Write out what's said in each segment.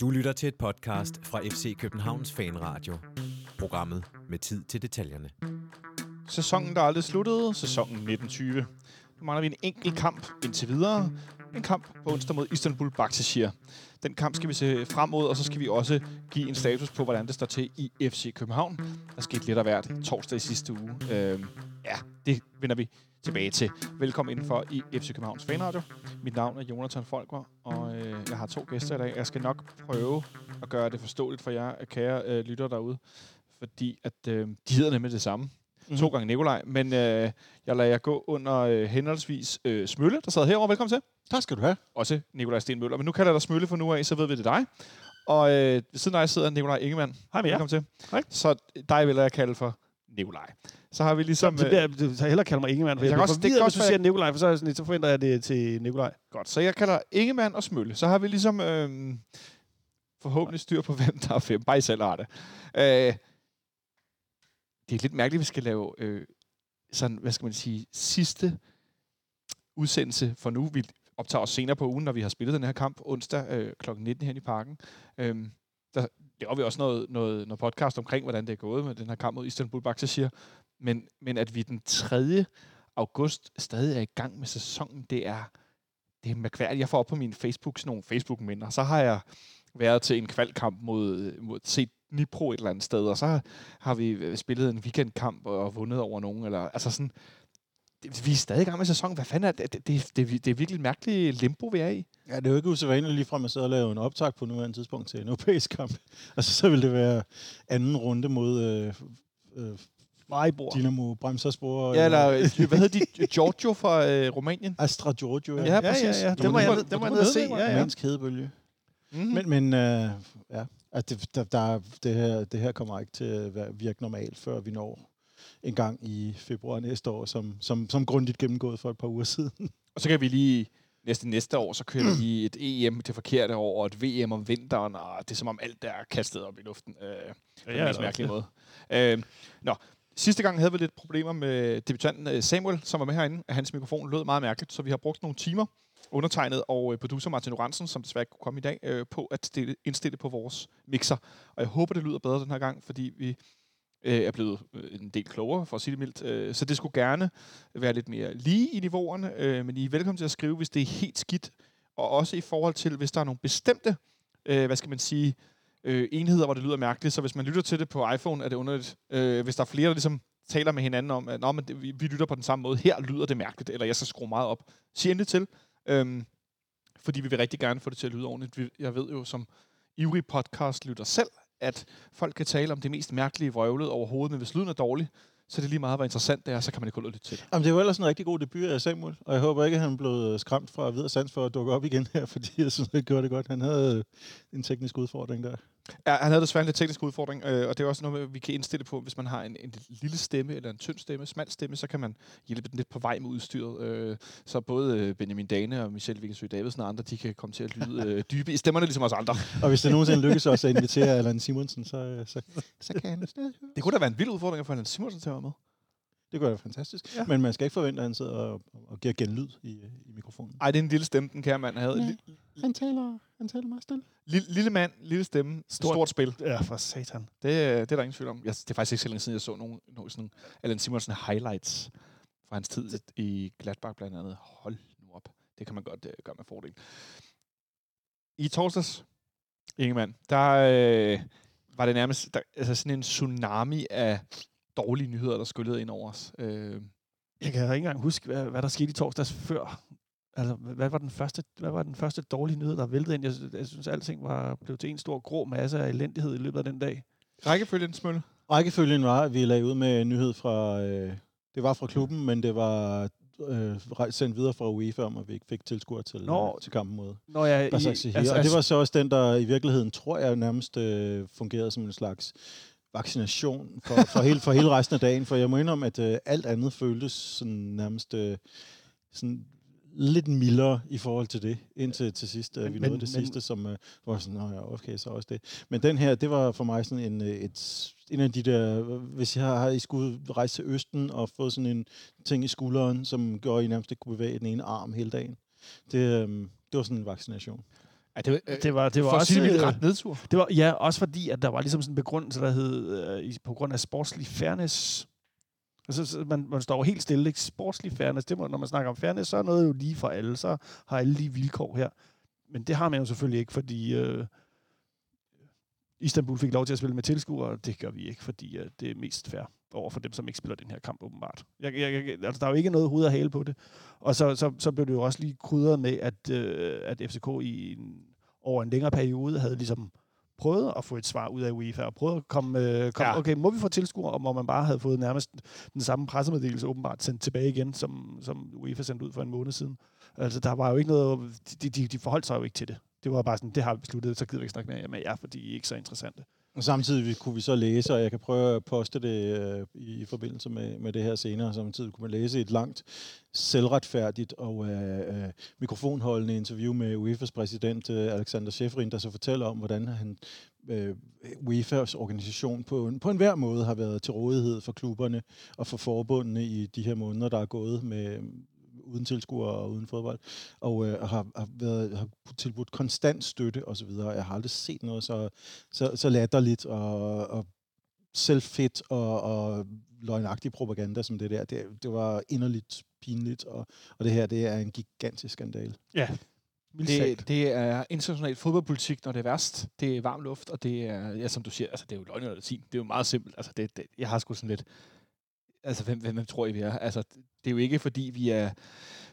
Du lytter til et podcast fra FC Københavns Fanradio. Programmet med tid til detaljerne. Sæsonen, der aldrig sluttede, sæsonen 1920. Nu mangler vi en enkelt kamp indtil videre. En kamp på onsdag mod Istanbul Baktashir. Den kamp skal vi se frem mod, og så skal vi også give en status på, hvordan det står til i FC København. Der skete lidt af hvert torsdag i sidste uge. Øhm, ja, det vender vi tilbage til. Velkommen indenfor i FC Københavns Fanradio. Mit navn er Jonathan Folker, og øh, jeg har to gæster i dag. Jeg skal nok prøve at gøre det forståeligt for jer, kære øh, lytter derude, fordi at øh, de hedder nemlig det samme. Mm-hmm. To gange Nikolaj, men øh, jeg lader jer gå under øh, henholdsvis øh, Smølle, der sad herovre. Velkommen til. Tak skal du have. Også Nikolaj Sten Møller, men nu kalder jeg dig Smølle for nu af, så ved vi det er dig. Og øh, ved siden af dig sidder Nikolaj Ingemann. Hej med jer. Velkommen til. Hej. Så dig vil jeg kalde for Nikolaj. Så har vi ligesom... Så, øh, det, det, så hellere kalder mig Ingemann, for Jeg jeg, også- også, det kan hvis også du være- siger Nikolaj, for så, er sådan, lidt, så forventer jeg det til Nikolaj. Godt, så jeg kalder Ingemann og Smølle. Så har vi ligesom øh, forhåbentlig styr på, hvem der er fem. Bare I selv har det. Øh, det er lidt mærkeligt, at vi skal lave øh, sådan, hvad skal man sige, sidste udsendelse for nu. Vi optager os senere på ugen, når vi har spillet den her kamp onsdag øh, kl. 19 hen i parken. Øh, der laver vi også noget, noget, noget podcast omkring, hvordan det er gået med den her kamp mod Istanbul Baktashir. Men, men at vi den 3. august stadig er i gang med sæsonen, det er, det er mærkværdigt. Jeg får op på min Facebook sådan nogle Facebook-minder. Så har jeg været til en kvalkamp mod, mod set Nipro et eller andet sted, og så har, vi spillet en weekendkamp og vundet over nogen. Eller, altså sådan, vi er stadig i gang med sæsonen. Hvad fanden er det? Det, det, det, det er virkelig et mærkeligt limbo, vi er i. Ja, det er jo ikke usædvanligt lige fra at sidde og lave en optag på nuværende tidspunkt til en europæisk kamp. Og så, så vil det være anden runde mod øh, øh. Dynamo Bremserspor. Ja, eller, øh, hvad hedder de? Giorgio fra øh, Rumænien? Astra Giorgio. Ja, præcis. Ja, ja, ja. Var Det må jeg, det var må jeg ned se. nede, Ja, ja. Mansk hedebølge. Mm-hmm. Men, men øh, ja, altså, det, der, der, det, her, det her kommer ikke til at virke normalt, før vi når en gang i februar næste år, som, som, som grundigt gennemgået for et par uger siden. Og så kan vi lige næste næste år, så kører vi et EM til forkerte år, og et VM om vinteren, og det er som om alt der er kastet op i luften. Øh, på Ja, den mest eller- mærkelige måde. Øh, nå, sidste gang havde vi lidt problemer med debutanten øh, Samuel, som var med herinde. Hans mikrofon lød meget mærkeligt, så vi har brugt nogle timer, undertegnet og øh, producer Martin Oransen, som desværre ikke kunne komme i dag, øh, på at stille, indstille på vores mixer. Og jeg håber, det lyder bedre den her gang, fordi vi øh, er blevet øh, en del klogere, for at sige det mildt. Øh, så det skulle gerne være lidt mere lige i niveauerne, øh, men I er velkommen til at skrive, hvis det er helt skidt, og også i forhold til, hvis der er nogle bestemte, øh, hvad skal man sige, øh, enheder, hvor det lyder mærkeligt. Så hvis man lytter til det på iPhone, er det underligt. Øh, hvis der er flere, der ligesom taler med hinanden om, at Nå, men det, vi, vi lytter på den samme måde, her lyder det mærkeligt, eller jeg skal skrue meget op. Sig endelig til, øhm, fordi vi vil rigtig gerne få det til at lyde ordentligt. Vi- Jeg ved jo som ivrig podcast lytter selv, at folk kan tale om det mest mærkelige vrøvlet overhovedet, men hvis lyden er dårlig, så det er lige meget, hvor interessant det er, så kan man ikke holde lytte til det. Jamen, det var ellers en rigtig god debut af Samuel, og jeg håber ikke, at han blev øh, skræmt fra videre sans for at dukke op igen her, fordi jeg synes, han gjorde det godt. Han havde øh, en teknisk udfordring der. Ja, han havde desværre en lidt teknisk udfordring, øh, og det er også noget, vi kan indstille på, hvis man har en, en lille stemme eller en tynd stemme, smal stemme, så kan man hjælpe den lidt på vej med udstyret. Øh, så både øh, Benjamin Dane og Michelle Vigensø Davidsen og andre, de kan komme til at lyde øh, dybe i stemmerne, ligesom os andre. Og hvis det nogensinde lykkes også at invitere Allan Simonsen, så, så, så kan han. Det kunne da være en vild udfordring for Allan Simonsen til at være med. Det kunne være fantastisk. Ja. Men man skal ikke forvente, at han sidder og, og giver genlyd i, i mikrofonen. Ej, det er en lille stemme, den kære mand havde. Ja. Han taler, han taler meget stille. lille, lille mand, lille stemme, stort, Stort. stort spil. Ja, for satan. Det, øh, det er der ingen tvivl om. Jeg, det er faktisk ikke så længe siden, jeg så nogle, nogle sådan Allan Simonsen highlights fra hans tid i Gladbach blandt andet. Hold nu op. Det kan man godt øh, gøre med fordel. I torsdags, Ingemann, der øh, var det nærmest der, altså sådan en tsunami af dårlige nyheder, der skyllede ind over os. Øh, Jeg kan ikke engang huske, hvad, hvad der skete i torsdags før. Altså, hvad var den første, hvad var den første dårlige nyhed, der væltede ind? Jeg, synes- jeg synes, alting var blevet til en stor grå masse af elendighed i løbet af den dag. rækkefølgen, Smølle. Rækkefølgen var, at vi lagde ud med en nyhed fra... Øh, det var fra klubben, men det var øh, sendt videre fra UEFA om, at vi ikke fik tilskuer til, Nå. øh, til kampen mod Når jeg, Basaksehir. Altså, og det var så også den, der i virkeligheden, tror jeg, nærmest øh, fungerede som en slags vaccination for, for, hele, for hele resten af dagen. For jeg må indrømme, at øh, alt andet føltes sådan nærmest øh, sådan lidt mildere i forhold til det, indtil til sidst. Øh, vi Men- nåede men- det men- sidste, som øh, var sådan, ja, okay, så også det. Men den her, det var for mig sådan en, øh, et, en af de der, hvis jeg har I skulle rejse til Østen og få sådan en ting i skulderen, som gjorde, at I nærmest ikke kunne bevæge den ene arm hele dagen. Det, øh, det var sådan en vaccination. Ja, det, var, det var det var også... sige, øh, ret nedtur. Det var, ja, også fordi, at der var ligesom sådan en begrundelse, der hed, øh, på grund af sportslig fairness. Altså, så man, man står jo helt stille, ikke? Sportslig fairness, det må, når man snakker om fairness, så er noget jo lige for alle, så har alle lige vilkår her. Men det har man jo selvfølgelig ikke, fordi øh, Istanbul fik lov til at spille med tilskuere, og det gør vi ikke, fordi øh, det er mest fair over for dem, som ikke spiller den her kamp, åbenbart. Jeg, jeg, jeg, altså, der er jo ikke noget hoved og hale på det. Og så, så, så blev det jo også lige krydret med, at, øh, at FCK i en, over en længere periode havde ligesom prøvet at få et svar ud af UEFA, og prøvet at komme, øh, komme Ja. okay, må vi få tilskuere, og hvor man bare havde fået nærmest den samme pressemeddelelse åbenbart sendt tilbage igen, som, som UEFA sendte ud for en måned siden. Altså, der var jo ikke noget, de, de, de forholdt sig jo ikke til det. Det var bare sådan, det har vi besluttet, så gider vi ikke snakke mere med jer, fordi I er ikke så interessante. Og samtidig kunne vi så læse, og jeg kan prøve at poste det øh, i, i forbindelse med, med det her senere, samtidig kunne man læse et langt, selvretfærdigt og øh, øh, mikrofonholdende interview med UEFA's præsident øh, Alexander Schäferin, der så fortæller om, hvordan han øh, UEFA's organisation på, en, på en hver måde har været til rådighed for klubberne og for forbundene i de her måneder, der er gået med uden tilskuere og uden fodbold, og øh, har, har, været, har tilbudt konstant støtte osv. Jeg har aldrig set noget så, så, så latterligt og, og selvfedt og, og løgnagtig propaganda som det der. Det, det var inderligt pinligt, og, og det her, det er en gigantisk skandal. Ja, Det, det er international fodboldpolitik, når det er værst. Det er varm luft, og det er, ja, som du siger, altså, det er jo løgn eller latin. Det er jo meget simpelt. Altså, det, det, jeg har sgu sådan lidt... Altså, hvem, hvem, hvem tror I, vi er? Altså, det er jo ikke, fordi vi er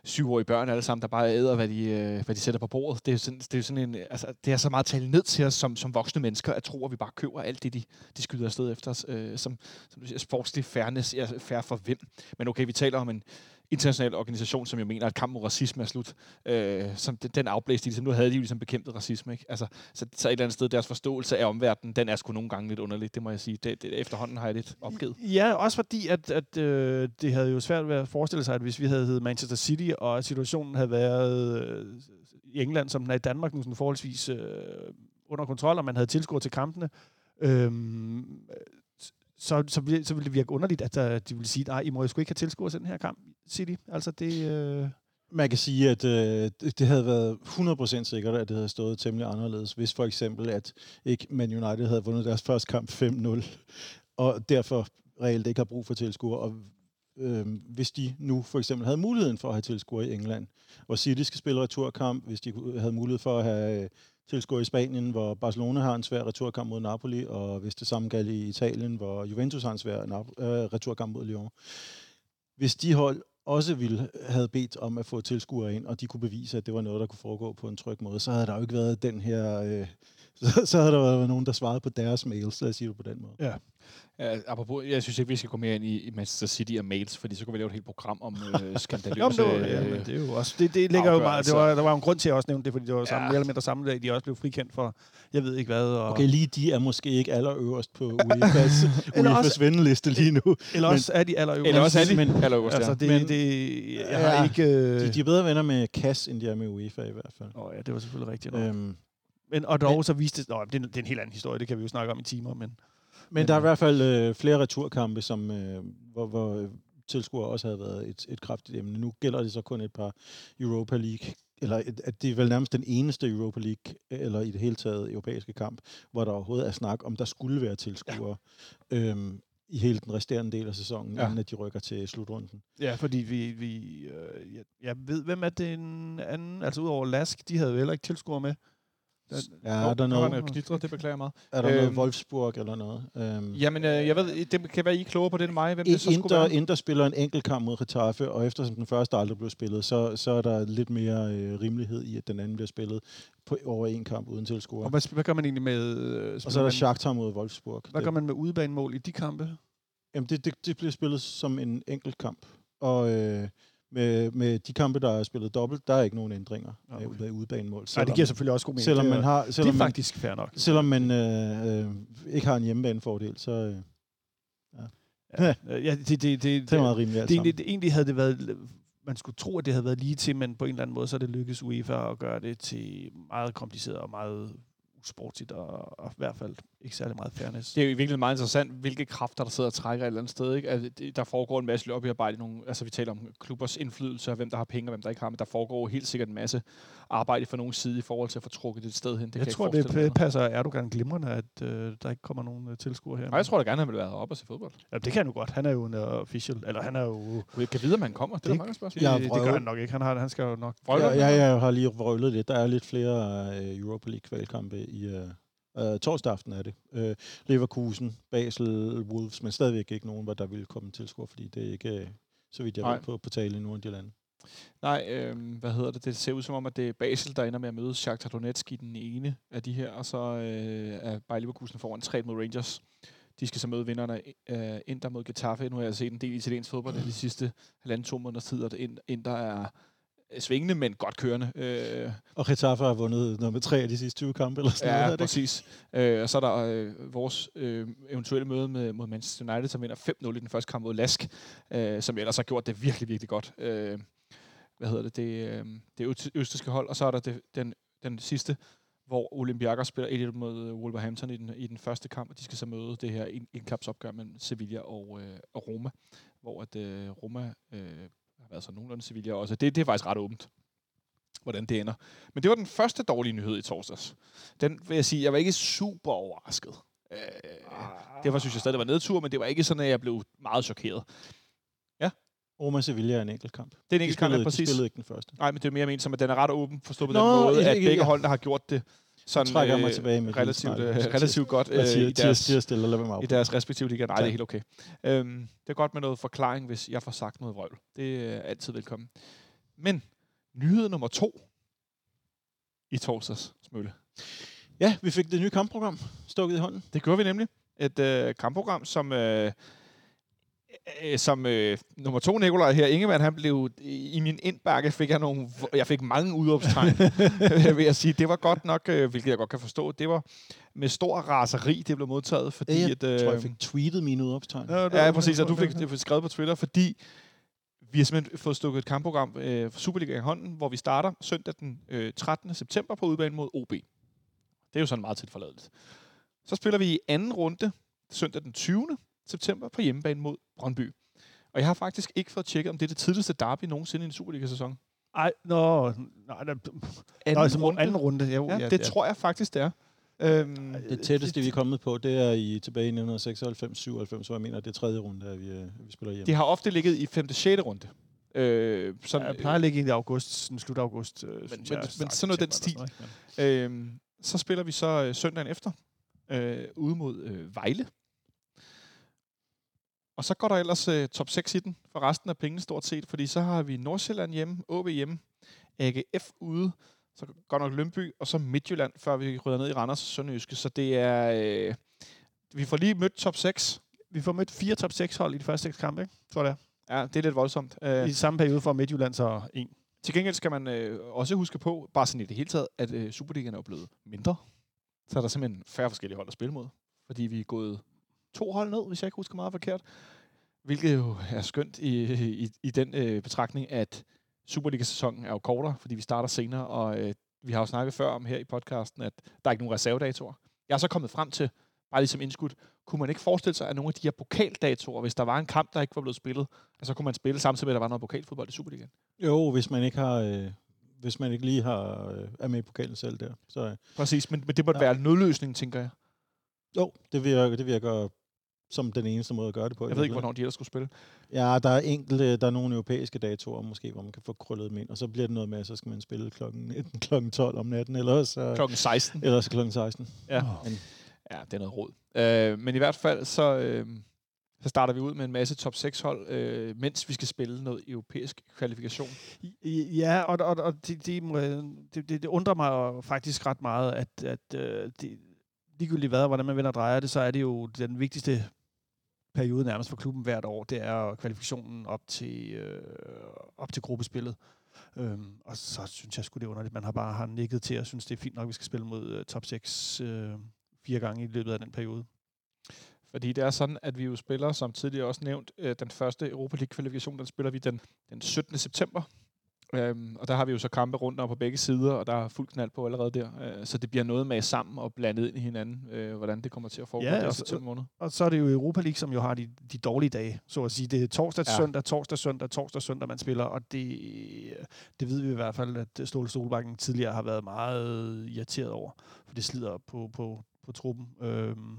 syvårige børn alle sammen, der bare æder, hvad de, øh, hvad de sætter på bordet. Det er, sådan, det er sådan en... Altså, det er så meget talt ned til os som, som voksne mennesker, at tro, at vi bare køber alt det, de, de skyder afsted efter os. Øh, som, som du siger, sportslig fairness. Ja, fair for hvem? Men okay, vi taler om en international organisation, som jeg mener, at kampen mod racisme er slut. Øh, som den, den afblæste de ligesom. Nu havde de jo ligesom bekæmpet racisme, ikke? Altså, så, så et eller andet sted, deres forståelse af omverdenen, den er sgu nogle gange lidt underlig, det må jeg sige. Det, det, efterhånden har jeg lidt opgivet. Ja, også fordi, at, at øh, det havde jo svært ved at forestille sig, at hvis vi havde heddet Manchester City, og situationen havde været øh, i England, som den er i Danmark nu, sådan forholdsvis øh, under kontrol, og man havde tilskuer til kampene, øh, så, så, ville, så ville det virke underligt, at der, de ville sige, nej, I må jo sgu ikke have tilskuer til den her kamp, City. Altså det... Øh, Man kan sige, at øh, det havde været 100% sikkert, at det havde stået temmelig anderledes, hvis for eksempel, at ikke Man United havde vundet deres første kamp 5-0, og derfor reelt ikke har brug for tilskuere, og øh, hvis de nu for eksempel havde muligheden for at have tilskuere i England, og City skal spille returkamp, hvis de havde mulighed for at have øh, tilskuer i Spanien, hvor Barcelona har en svær returkamp mod Napoli, og hvis det samme galt i Italien, hvor Juventus har en svær Nap- øh, returkamp mod Lyon. Hvis de hold også ville have bedt om at få tilskuere ind, og de kunne bevise, at det var noget, der kunne foregå på en tryg måde, så havde der jo ikke været den her... Øh, så, så havde der været nogen, der svarede på deres mails, lad os sige det på den måde. ja. Ja, apropos, jeg synes ikke, vi skal gå mere ind i, i Manchester City og mails, fordi så kunne vi lave et helt program om øh, skandaløse... Det, var, ja, men det er jo også, det, det ligger jo meget, det var, der var en grund til, at jeg også nævnte det, fordi det var samme, Ja. mere eller mindre samme dag, de også blev frikendt for, jeg ved ikke hvad. Og, Okay, lige de er måske ikke allerøverst på UEFA's, Eller UEFA's også- vendeliste lige nu. eller også er de allerøverst. Eller også er de... Men- allerøverst, Altså, ja. det, Men- det, jeg Ja, har ikke... Øh, De, de er bedre venner med CAS, end de er med UEFA i hvert fald. Åh ja, det var selvfølgelig rigtigt. Øhm, Men, og dog så viste det... Nå, det, er, det er en helt anden historie, det kan vi jo snakke om i timer, men... men der er i hvert fald øh, flere returkampe, som, øh, hvor, hvor øh, tilskuere også havde været et, et kraftigt emne. Nu gælder det så kun et par Europa League, eller at det er vel nærmest den eneste Europa League, eller i det hele taget europæiske kamp, hvor der overhovedet er snak om, der skulle være tilskuere ja. øhm, i hele den resterende del af sæsonen, ja. inden at de rykker til slutrunden. Ja, fordi vi... vi øh, jeg, jeg ved, hvem er den anden... Altså, udover Lask, de havde jo heller ikke tilskuere med. Ja, er der Nå, noget, der er knitret, det beklager jeg meget. er der noget Øhm, Wolfsburg eller noget? Øhm, Jamen, øh, jeg ved, det kan være, I er klogere på det end mig, hvem det så skulle Inter, være. Inter spiller en enkelt kamp mod Getafe, og eftersom den første aldrig blev spillet, så, så er der lidt mere øh, rimelighed i, at den anden bliver spillet på, over en kamp uden tilskuere. og hvad, hvad gør man egentlig med... Øh, Og så er der Shakhtar mod Wolfsburg. Hvad Det- gør man med udebanemål i de kampe? Jamen, det, det, det bliver spillet som en enkelt kamp. Og øh, med, med de kampe, der er spillet dobbelt, der er ikke nogen ændringer okay. okay. med udebanemål. Nej, det giver selvfølgelig også god mening. selvom man har, Det er selvom man, faktisk fair nok. selvom man øh, øh, ikke har en hjemmebanefordel, så øh, Ja, ja det, det, det, det, er meget rimeligt det, egentlig, det, egentlig havde det været, man skulle tro, at det havde været lige til, men på en eller anden måde, så er det lykkedes UEFA at gøre det til meget kompliceret og meget usportsigt, og, og i hvert fald ikke særlig meget fairness. Det er jo virkelig meget interessant, hvilke kræfter, der sidder og trækker et eller andet sted. Ikke? Altså, det- der foregår en masse lobbyarbejde. Nogle, altså, vi taler om klubbers indflydelse, og hvem der har penge, og hvem der ikke har. Men der foregår helt sikkert en masse arbejde fra nogen side i forhold til at få trukket det et sted hen. Det jeg kan tror, mig det noget. passer Erdogan glimrende, at øh, der ikke kommer nogen øh, tilskuere her. Nej, jeg tror da gerne, han vil være oppe og se fodbold. ja, det kan han jo godt. Han er jo en uh, official. Eller han er jo... Jeg kan vide, om han kommer. Det, er Det- mange spørgsmål. Det, Jeg har det prøvet- gør han nok ikke. Han, har, han skal jo nok... Ja, ja, jeg har lige vrøvlet lidt. Der er lidt flere øh, Europa League-kvalkampe i øh, øh, torsdag aften er det. Øh, Leverkusen, Basel, Wolves, men stadigvæk ikke nogen, hvor der vil komme tilskuer, fordi det er ikke, øh, så vidt jeg ved, på, på tale i nogle af de lande. Nej, øh, hvad hedder det? Det ser ud som om, at det er Basel, der ender med at møde Shakhtar Donetsk i den ene af de her, og så øh, er Bayer Leverkusen foran 3 mod Rangers. De skal så møde vinderne af Inter mod Getafe. Nu har jeg set en del italiensk fodbold i de sidste halvanden to måneders tid, og Inter er svingende, men godt kørende. Øh, Og Getafe har vundet nummer tre af de sidste 20 kampe, eller sådan noget. ja, det ikke? præcis. Øh, og så er der øh, vores øh, eventuelle møde med, mod Manchester United, som vinder 5-0 i den første kamp mod Lask, øh, som ellers har gjort det virkelig, virkelig godt. Øh, hvad hedder det? Det, øh, det øst- østriske hold, og så er der det, den, den sidste, hvor Olympiakos spiller 1-1 mod øh, Wolverhampton i den, i den første kamp, og de skal så møde det her ind- indkapsopgør mellem Sevilla og, øh, og Roma, hvor at øh, Roma øh, har været så nogenlunde Sevilla også. Det, det er faktisk ret åbent, hvordan det ender. Men det var den første dårlige nyhed i torsdags. Den vil jeg sige, jeg var ikke super overrasket. Øh, derfor synes jeg stadig, det var nedtur, men det var ikke sådan, at jeg blev meget chokeret. Roma Sevilla er en enkelt kamp. Det er en enkelt kamp, ja, spillede, de præcis. spillede ikke den første. Nej, men det er mere ment som, at den er ret åben, forstået på den Nå, måde, ikke- at begge ja. holdene har gjort det sådan, Så trækker jeg mig øh, tilbage med relativt, øh, relativt godt øh, siger, i, deres, tirs stille, lad med i deres respektive liga. Nej, det er Tak. helt okay. Øhm, det er godt med noget forklaring, hvis jeg får sagt noget vrøvl. Det er altid velkommen. Men nyhed nummer to i torsdags, Smølle. Ja, vi fik det nye kampprogram stukket i hånden. Det gjorde vi nemlig. Et øh, kampprogram, som, øh, øh, som øh, nummer to Nikolaj her, Ingemann, han blev, i min indbakke fik jeg nogle, jeg fik mange udopstegn, vil jeg sige. Det var godt nok, øh, hvilket jeg godt kan forstå, det var med stor raseri, det blev modtaget, fordi Jeg at, øh, tror, jeg fik tweetet mine udopstegn. Ja, præcis, og du fik det fik skrevet på Twitter, fordi vi har simpelthen fået stukket et kampprogram øh, for Superliga i hånden, hvor vi starter søndag den øh, 13. september på udbanen mod OB. Det er jo sådan meget tæt forladeligt. Så spiller vi i anden runde søndag den 20. september på hjemmebane mod Brøndby. Og jeg har faktisk ikke fået tjekket, om det er det tidligste derby nogensinde i en Superliga-sæson. Ej, nå, nej, der, Anden nå, altså, runde. anden runde. Jo, Ja, det tror jeg faktisk, det er. Øhm, Det tætteste, vi er kommet på, det er i tilbage i 1996-97, så jeg mener, det er tredje runde, at vi, øh, vi spiller hjemme. de har ofte ligget i 5. 6. runde. Øh, sådan, jeg plejer at ligge i august, sådan slut august. Øh, men- synes men jeg, sådan start noget den sådan noget? Øhm, så spiller vi så øh, søndagen efter øh, ude mod øh, Vejle. Og så går der ellers øh, top 6 i den for resten af pengene stort set, fordi så har vi Nordsjælland hjemme, OB hjemme, AGF ude, så går nok Lønby, og så Midtjylland, før vi rydder ned i Randers og Sønderjyske. Så det er... Øh, vi får lige mødt top 6. Vi får mødt fire top 6 hold i de første seks kampe, ikke? Tror jeg. Ja, det er lidt voldsomt. Øh, I samme periode for Midtjylland så en. Til gengæld skal man øh, også huske på, bare sådan i det hele taget, at øh, Superligaen er blevet mindre. Så er der simpelthen færre forskellige hold at spille mod. Fordi vi er gået to hold ned, hvis jeg ikke husker meget forkert. Hvilket jo er skønt i, i, i den øh, betragtning, at Superliga-sæsonen er jo kortere, fordi vi starter senere, og øh, vi har jo snakket før om her i podcasten, at der er ikke nogen reservedatorer. Jeg er så kommet frem til, bare ligesom indskudt, kunne man ikke forestille sig, at nogle af de her pokaldatorer, hvis der var en kamp, der ikke var blevet spillet, så kunne man spille samtidig med, at der var noget pokalfodbold i Superligaen. Jo, hvis man ikke har... Øh, hvis man ikke lige har, øh, er med i pokalen selv der. Så, øh, Præcis, men, men det må ja. Ja. være nødløsningen, tænker jeg. jo, det virker, det virker som den eneste måde at gøre det på. Jeg ved ikke, hvornår de ellers skulle spille. Ja, der er enkelte, der er nogle europæiske datorer måske, hvor man kan få krøllet dem ind, og så bliver det noget med, at så skal man spille klokken, enten klokken 12 om natten, eller så, Klokken 16. eller så klokken 16. Ja. Men, ja, det er noget råd. Øh, men i hvert fald, så, øh, så starter vi ud med en masse top 6 hold, øh, mens vi skal spille noget europæisk kvalifikation. I- Ja, og, og, og det, det, det, det, undrer mig faktisk ret meget, at, at øh, det, ligegyldigt hvad, hvordan man vender og drejer det, så er det jo den vigtigste periode nærmest for klubben hvert år, det er kvalifikationen op til, øh, op til gruppespillet. Øhm, og så synes jeg sgu det er underligt, man har bare har nikket til, og synes det er fint nok, at vi skal spille mod øh, top 6 øh, fire gange i løbet af den periode. Fordi det er sådan, at vi jo spiller, som tidligere også nævnt, øh, den første Europa League-kvalifikation, den spiller vi den, den 17. september. Øhm, og der har vi jo så kampe rundt om på begge sider, og der er fuld knald på allerede der. Øh, så det bliver noget med sammen og blandet ind i hinanden, øh, hvordan det kommer til at foregå Ja, i så- september måned. Og så er det jo Europa League, som jo har de, de dårlige dage, så at sige. Det er torsdag Ja. søndag, torsdag, søndag, torsdag, søndag, man spiller, og det, det ved vi i hvert fald, at Ståle Solbakken tidligere har været meget irriteret over, for det slider på, på, på truppen. Øhm,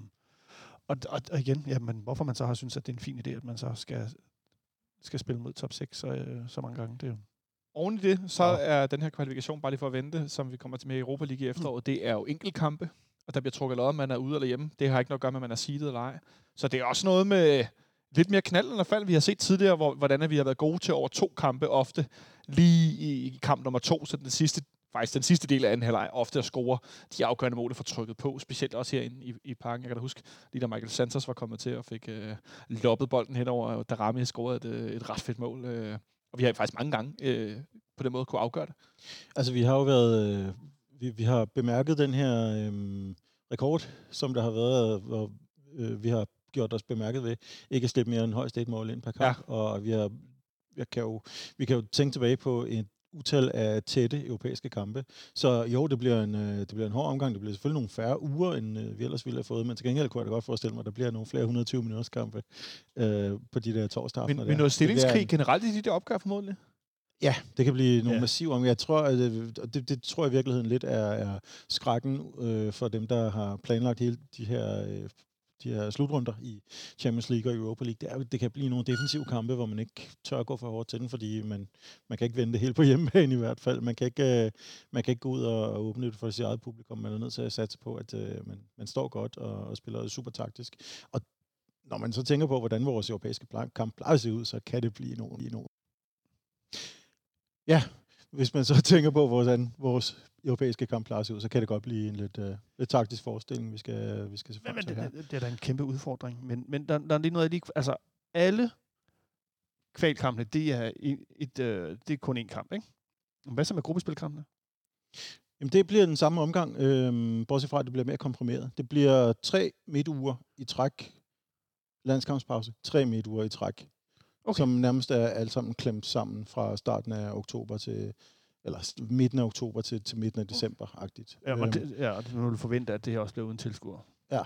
og, og, og igen, jamen, hvorfor man så har synes, at det er en fin idé, at man så skal, skal spille mod top 6 så, øh, så mange gange, det er jo Oven i det, så Ja. er den her kvalifikation, bare lige for at vente, som vi kommer til med i Europa League i efteråret, det er jo enkeltkampe, og der bliver trukket lod, om man er ude eller hjemme. Det har ikke noget at gøre med, om man er seedet eller ej. Så det er også noget med lidt mere knald end fald. Vi har set tidligere, hvor, hvordan vi har været gode til over to kampe ofte. Lige i, i kamp nummer to, så den sidste, faktisk den sidste del af anden halvleg, ofte at score de afgørende mål, får trykket på, specielt også herinde i, i parken. Jeg kan da huske, lige da Michael Santos var kommet til og fik øh, loppet bolden henover, og Darami scorede et, øh, et ret fedt mål. Øh, og vi har faktisk mange gange øh, på den måde kunne afgøre det. Altså, vi har jo været... Øh, vi, vi har bemærket den her øh, rekord, som der har været, hvor øh, vi har gjort os bemærket ved ikke at slippe mere end højst et mål ind per kamp. Ja. Og vi har, jeg kan jo, vi kan jo tænke tilbage på et utal af tætte europæiske kampe. Så jo, det bliver en, øh, det bliver en hård omgang. Det bliver selvfølgelig nogle færre uger, end øh, vi ellers ville have fået. Men til gengæld kunne jeg da godt forestille mig, at der bliver nogle flere 120 minutters kampe øh, på de der torsdag Men, aftener. men noget stillingskrig generelt i de der opgør formodentlig? Ja, det kan blive nogle Ja. massive om. Jeg tror, at det, og det, det tror jeg i virkeligheden lidt er, er skrækken øh, for dem, der har planlagt hele de her, øh, de her slutrunder i Champions League og Europa League. Det, er, det kan blive nogle defensive kampe, hvor man ikke tør at gå for hårdt til den, fordi man, man kan ikke vente helt hele på hjemmebane i hvert fald. Man kan ikke, øh, man kan ikke gå ud og, og åbne det for sit eget publikum. Man er nødt til at satse på, at øh, man, man står godt og, og spiller super taktisk. Og når man så tænker på, hvordan vores europæiske pla- kamp plejer at se ud, så kan det blive nogen i nogen. Ja, hvis man så tænker på, hvordan vores europæiske kamp at se ud, så kan det godt blive en lidt, øh, lidt taktisk forestilling, vi skal, vi skal se frem til men det, det er da en kæmpe udfordring. Men, men der, der er lige noget, jeg lige... Altså, alle kvalkampene, det er, et, et, øh, det er kun én kamp, ikke? Hvad så med gruppespilkampene? Jamen, det bliver den samme omgang, øh, bortset fra, at det bliver mere komprimeret. Det bliver tre midtuger i træk, landskampspause, tre midtuger i træk, okay. som nærmest er alt sammen klemt sammen fra starten af oktober til, eller midten af oktober til, til midten af december-agtigt. Ja, Øhm, og det, ja, nu vil du forvente, at det her også bliver uden tilskuer. Ja.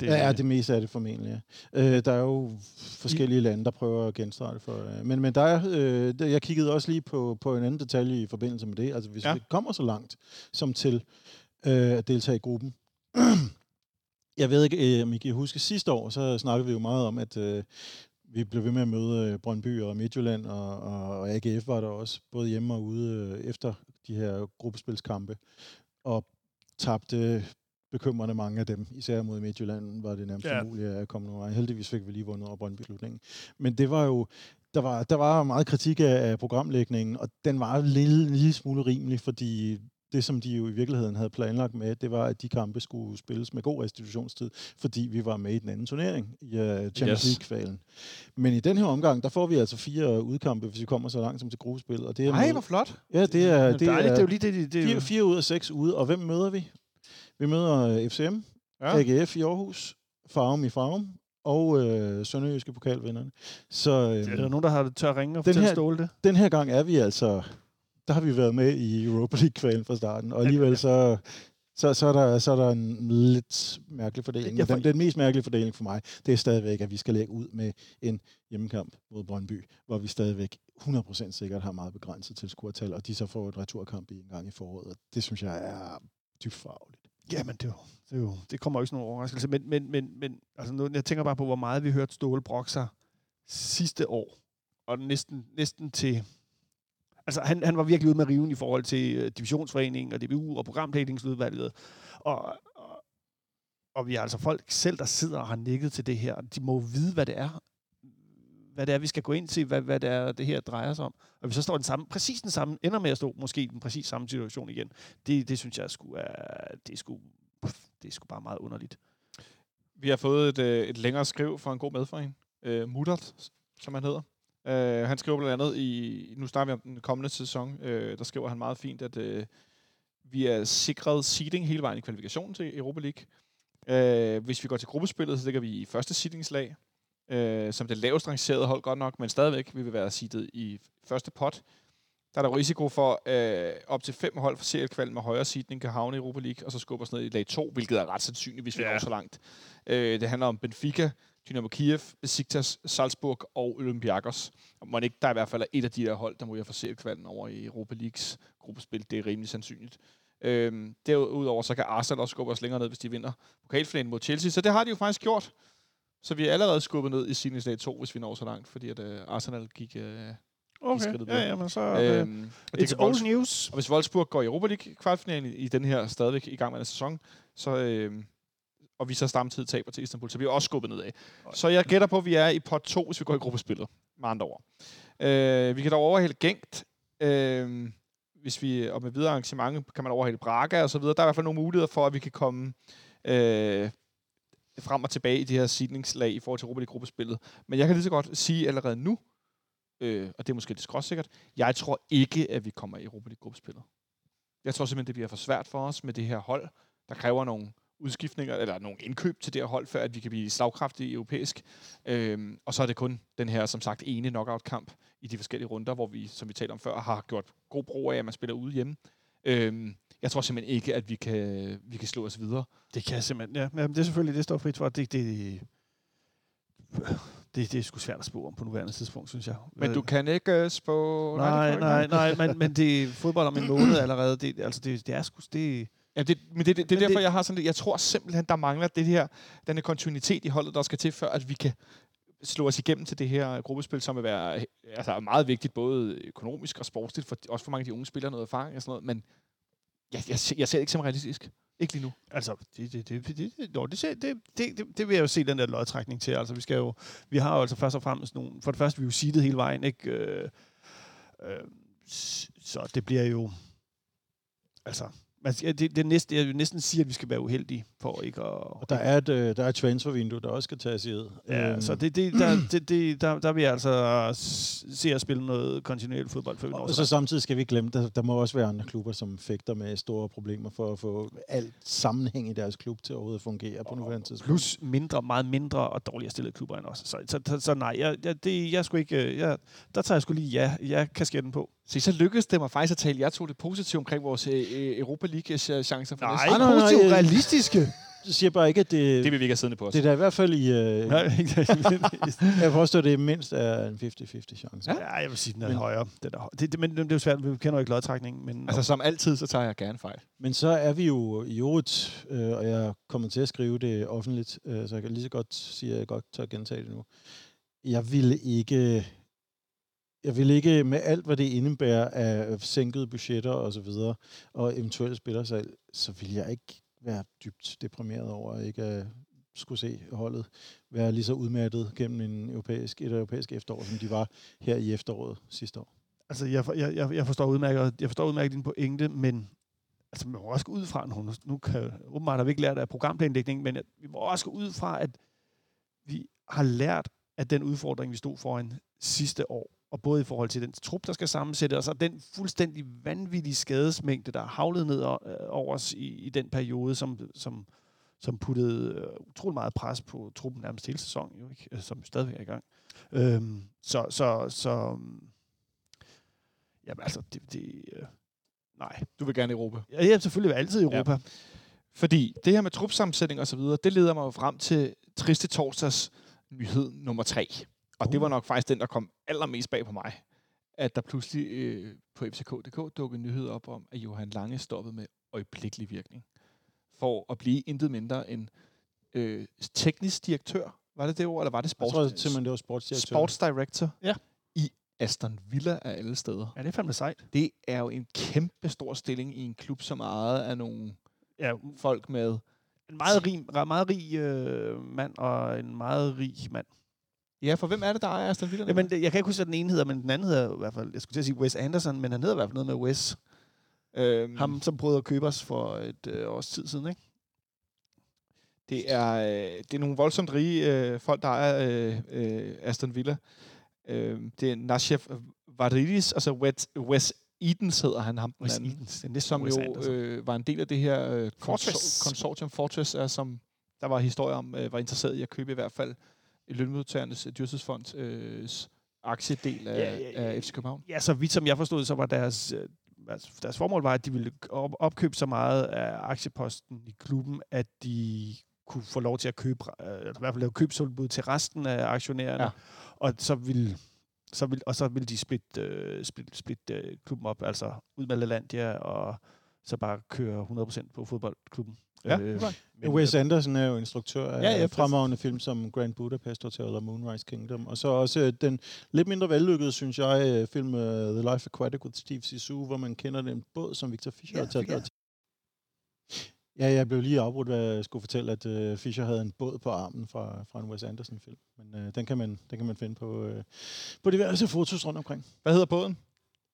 Det, Ja, ja, det meste af det formentlig, ja. Øh, der er jo forskellige lande, der prøver at genstarte for øh, Men, men der er, øh, jeg kiggede også lige på, på en anden detalje i forbindelse med det. Altså hvis ja. vi kommer så langt som til øh, at deltage i gruppen. jeg ved ikke, øh, om I kan huske, sidste år, så snakkede vi jo meget om, at øh, vi blev ved med at møde øh, Brøndby og Midtjylland, og, og, og AGF var der også, både hjemme og ude øh, efter de her gruppespilskampe. Og tabte bekymrende mange af dem. Især mod Midtjylland var det nærmest Ja. umuligt at komme nogen vej. Heldigvis fik vi lige vundet over Brøndby slutningen. Men det var jo, der var, der var meget kritik af, af programlægningen, og den var en lille, lille smule rimelig, fordi det, som de jo i virkeligheden havde planlagt med, det var, at de kampe skulle spilles med god restitutionstid, fordi vi var med i den anden turnering, i uh, Champions Yes. League-kvalen. Men i den her omgang, der får vi altså fire udkampe, hvis vi kommer så langt som til gruppespil. Og det er Nej, hvor flot. Ja, det er, det, det er, det er jo lige det, det, det er fire, fire ud af seks ude. Og hvem møder vi? Vi møder øh, FCM, Ja. AGF i Aarhus, Farum i Farum og øh, Sønderjyske pokalvinderne. Så øh, Er der nogen, der har tør ringe og fortælle Ståle det? den her gang er vi altså... Der har vi været med i Europa League-kvalen fra starten, og alligevel så, så, så, er der, så er der en lidt mærkelig fordeling. Den, den mest mærkelige fordeling for mig, det er stadigvæk, at vi skal lægge ud med en hjemmekamp mod Brøndby, hvor vi stadigvæk 100% sikkert har meget begrænset tilskuertal, og de så får et returkamp i en gang i foråret. Og det synes jeg er dybt farligt. Jamen, det, jo, det, jo, det kommer jo ikke sådan nogen overraskelse. Men, men, men, men altså, nu, jeg tænker bare på, hvor meget vi hørte Ståle brokke sig sidste år. Og næsten, næsten til... Altså, han, han var virkelig ude med riven i forhold til øh, divisionsforeningen og DBU og programplanlægningsudvalget. Og, og, og vi har altså folk selv, der sidder og har nikket til det her. De må vide, hvad det er, hvad det er, vi skal gå ind til, hvad, hvad det er, det her drejer sig om. Og vi så står den samme, præcis den samme, ender med at stå måske i den præcis samme situation igen. Det, det synes jeg sgu er, det sgu, det er sgu bare meget underligt. Vi har fået et, øh, et længere skriv fra en god medforening. uh, øh, Muttert, som han hedder. Øh, han skriver blandt andet i, nu starter vi om den kommende sæson, øh, der skriver han meget fint, at øh, vi er sikret seeding hele vejen i kvalifikationen til Europa League. Øh, hvis vi går til gruppespillet, så ligger vi i første seedingslag, øh, som det lavest rangerede hold godt nok, men stadigvæk vil vi være seedet i første pot. der er der risiko for, øh, op til fem hold for seriekvalg med højere seedning kan havne i Europa League, og så skubber os ned i lag 2, hvilket er ret sandsynligt, hvis vi Ja. når så langt. Øh, det handler om Benfica, Dynamo Kiev, Besiktas, Salzburg og Olympiakos. Og må ikke, der er i hvert fald et af de der hold, der må jeg få seriekvalden over i Europa Leagues gruppespil. Det er rimelig sandsynligt. Øhm, derudover så kan Arsenal også skubbe os længere ned, hvis de vinder pokalfinalen mod Chelsea. Så det har de jo faktisk gjort. Så vi er allerede skubbet ned i Seedningslag 2, hvis vi når så langt, fordi at øh, Arsenal gik... Øh, Okay, skridtet ja, ja, men så... Okay. øhm, og, det It's kan old news. og hvis Wolfsburg går i Europa League kvartfinalen i, i den her stadigvæk i gang med en sæson, så, øh, og vi så samtidig taber til Istanbul, så vi også skubbet nedad. Så jeg gætter på, at vi er i pot 2, hvis vi går i gruppespillet, med andre ord. Øh, vi kan dog overhælde Gengt, øh, hvis vi, og med videre arrangement kan man overhælde Braga og så videre. Der er i hvert fald nogle muligheder for, at vi kan komme øh, frem og tilbage i det her seedningslag i forhold til Europa League-gruppespillet. Men jeg kan lige så godt sige allerede nu, øh, og det er måske lidt skråsikkert, jeg tror ikke, at vi kommer i Europa League-gruppespillet. Jeg tror simpelthen, det bliver for svært for os med det her hold, der kræver nogle udskiftninger, eller nogle indkøb til det her hold, før at vi kan blive slagkraftige europæisk. Øhm, og så er det kun den her, som sagt, ene knockout-kamp i de forskellige runder, hvor vi, som vi talte om før, har gjort god brug af, at man spiller ude hjemme. Øhm, jeg tror simpelthen ikke, at vi kan, vi kan slå os videre. Det kan jeg simpelthen, ja. Men det er selvfølgelig, det står frit for. Det, det, det, det er sgu svært at spå om på nuværende tidspunkt, synes jeg. Men du kan ikke uh, spå... Nej, nej, ikke. nej, men, men det er fodbold om en måned allerede. Det, altså, det, det er sgu... Det, Ja, det, men det, det, det er Men derfor, det- jeg har sådan lidt, jeg tror simpelthen, der mangler det her, den her kontinuitet i holdet, der skal til, før at vi kan slå os igennem til det her gruppespil, som vil være altså, meget vigtigt, både økonomisk og sportsligt, for, også for mange af de unge spillere noget erfaring og sådan noget, men jeg, jeg, ser- jeg ser det ikke som realistisk. Ikke lige nu. altså, det, det, det, det, det, nå, det, det, det, det, det vil jeg jo se den der lodtrækning til. Altså, vi skal jo... Vi har jo altså først og fremmest nogle... For det første, vi er jo seedet hele vejen, ikke? Øh, øh, så det bliver jo... Altså, siger- det, det er næsten, jeg vil næsten sige, at vi skal være uheldige for ikke at... Og der er et, øh, der er et transfervindue, der også skal tages i ed. Ja, Øhm, så det, det, der, det, det, der, der vil jeg altså se at spille noget kontinuerligt fodbold, Og så samtidig skal vi ikke glemme, der, der må også være andre klubber, som fægter med store problemer for at få alt sammenhæng i deres klub til overhovedet at fungere på nuværende tidspunkt. Plus mindre, meget mindre og dårligere stillede klubber end os. Så, så, så, så nej, jeg, jeg, det, jeg skulle ikke, øh, jeg, der tager jeg skulle lige ja, ja kasketten på. Se, så lykkedes det mig faktisk at tale jer to det positive omkring vores øh, Europa League-chancer for næste nej, nej, nej, positivt øh, realistiske. Jeg siger bare ikke, at det, Det vil vi ikke have siddende på os. det er da i hvert fald i... Øh, Nej, jeg påstår, at det mindst er en 50-50 chance. Ja. ja, jeg vil sige, den er Men- højere. Den er, det, det, men det er jo svært, vi kender jo ikke lodtrækningen. Men, Altså, som altid, så tager jeg gerne fejl. Men så er vi jo i øvrigt, øh, og jeg kommer til at skrive det offentligt, øh, så jeg kan lige så godt sige, at jeg godt tør gentage det nu. Jeg ville ikke, jeg vil ikke med alt, hvad det indebærer af sænkede budgetter og så videre, og eventuelle spillersalg, så vil jeg ikke være dybt deprimeret over at ikke at skulle se holdet være lige så udmattet gennem en europæisk, et europæisk efterår, som de var her i efteråret sidste år. Altså, jeg, jeg, jeg, forstår udmærket, jeg forstår udmærket din pointe, men altså, man må også gå ud fra, nu, nu kan, åbenbart har vi ikke lært af programplanlægning, men at, vi må også gå ud fra, at vi har lært af den udfordring, vi stod foran sidste år, og både i forhold til den trup, der skal sammensætte, og den fuldstændig vanvittige skadesmængde, der er havlet ned øh, over os i, i den periode, som, som, som puttede øh, utrolig meget pres på truppen nærmest hele sæsonen, jo ikke? Øh, som stadigvæk er i gang. Øhm, så, så, så Jamen altså, det... det øh, nej. Du vil gerne i Europa. Jeg er selvfølgelig altid i Europa. Ja. Fordi det her med trupsammensætning og så videre, det leder mig jo frem til triste torsdags nyhed nummer tre. Og uh. det var nok faktisk den, der kom allermest bag på mig. At der pludselig øh, på fck.dk dukkede nyhed op om, at Johan Lange stoppede med øjeblikkelig virkning. For at blive intet mindre end øh, teknisk direktør. Var det det ord, eller var det Jeg sports, tror simpelthen, det var sportsdirektør. sports director Ja. i Aston Villa af alle steder. ja, det er fandme sejt. Det er jo en kæmpe stor stilling i en klub, som ejet af nogle Ja, folk med en meget rig, meget rig øh, mand og en meget rig mand. Ja, for hvem er det, der ejer Aston Villa? Jamen, det- jeg kan ikke huske, hvad den ene hedder, men den anden hedder i hvert fald, jeg skulle til at sige Wes Anderson, men han hedder i hvert fald noget med Wes. øhm, Ham, som prøvede at købe os for et øh, års tid siden, ikke? Det er, øh, det er nogle voldsomt rige øh, folk, der ejer øh, øh, Aston Villa. Øh, det er Nashef Varidis, altså Wes, Wes Edens hedder han, ham Wes Edens. Det er næsten som Wes jo Anderson. øh, var en del af det her øh, Fortress. konsor- konsortium Fortress, er, som der var historier om, øh, var interesseret i at købe i hvert fald Lønmodtagernes øh, Dyrtidsfonds øh, aktiedel af, Ja, ja, ja. af FC København? Ja, så vidt som jeg forstod, så var deres, øh, altså, deres formål var, at de ville op- opkøbe så meget af aktieposten i klubben, at de kunne få lov til at købe, øh, eller i hvert fald lave købsudbud til resten af aktionærerne. Ja. Og så ville så vil, og så vil de splitte, øh, split, split, øh, klubben op, altså ud med LaLandia, og så bare køre 100% på fodboldklubben. Ja, øh, men, Wes Anderson er jo instruktør af Ja, ja, fremragende film som Grand Budapest Hotel og Moonrise Kingdom. Og så også øh, den lidt mindre vellykkede, synes jeg, øh, film uh, The Life Aquatic with Steve Zissou, hvor man kender den båd, som Victor Fischer Ja, har taget ja. med til. Ja, jeg blev lige afbrudt, hvad jeg skulle fortælle, at uh, Fischer havde en båd på armen fra, fra en Wes Anderson-film. Men uh, den, kan man, den kan man finde på, uh, på diverse fotos rundt omkring. Hvad hedder båden?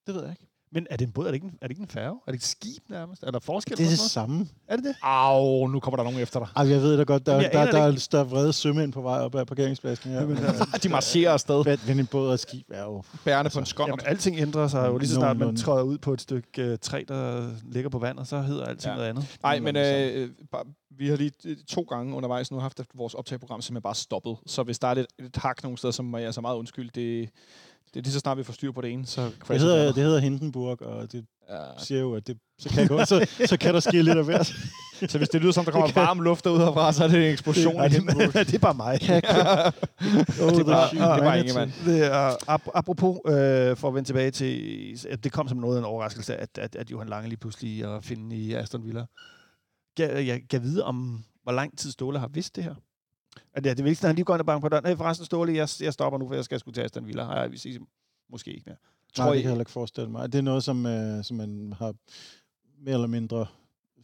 Det ved jeg ikke. Men er det en båd? Er det ikke en, er det ikke en færge? Er det ikke et skib nærmest? Er der forskel Det er det samme. Er det det? Au, nu kommer der nogen efter dig. Ej, jeg ved da godt, der, der, der, det der, er vrede sømænd på vej op ad parkeringspladsen Men, altså, De marcherer afsted, men, men en båd og et skib er jo... bærende på en skånd. Jamen, alting ændrer sig jo lige så snart man træder ud på et stykke øh, træ, der ligger på vandet, så hedder alting Ja. ja. noget andet. Nej, men øh, bare, vi har lige øh, to gange undervejs nu haft at vores optageprogram simpelthen bare stoppet. Så hvis der er lidt, lidt hak nogle steder, så må jeg altså meget undskylde. Det, det er lige så snart, vi får styr på det ene, så Det hedder, det det hedder Hindenburg, og det Ja. siger jo, at det, så, kan gå, så, så kan der ske lidt af hvert. Så hvis det lyder som, der kommer varm luft derud herfra, så er det en eksplosion. Ej, i det- Hindenburg. det er bare mig. Oh, Det var- the det var humanity. Ingemann. Det er, ap- apropos, øh, for at vende tilbage til, at det kom som noget af en overraskelse, at, at, at Johan Lange lige pludselig er at finde i Aston Villa. Jeg, jeg kan vide om, hvor lang tid Ståle har vidst det her. At det, det vigtigste, han lige går ind og banker på døren. Hey, forresten Ståle, jeg, jeg stopper nu, for jeg skal sgu til Aston Villa. Nej, vi ses måske ikke mere. Nej, Tror det I- kan jeg heller ikke forestille mig. Det er noget, som, øh, som man har mere eller mindre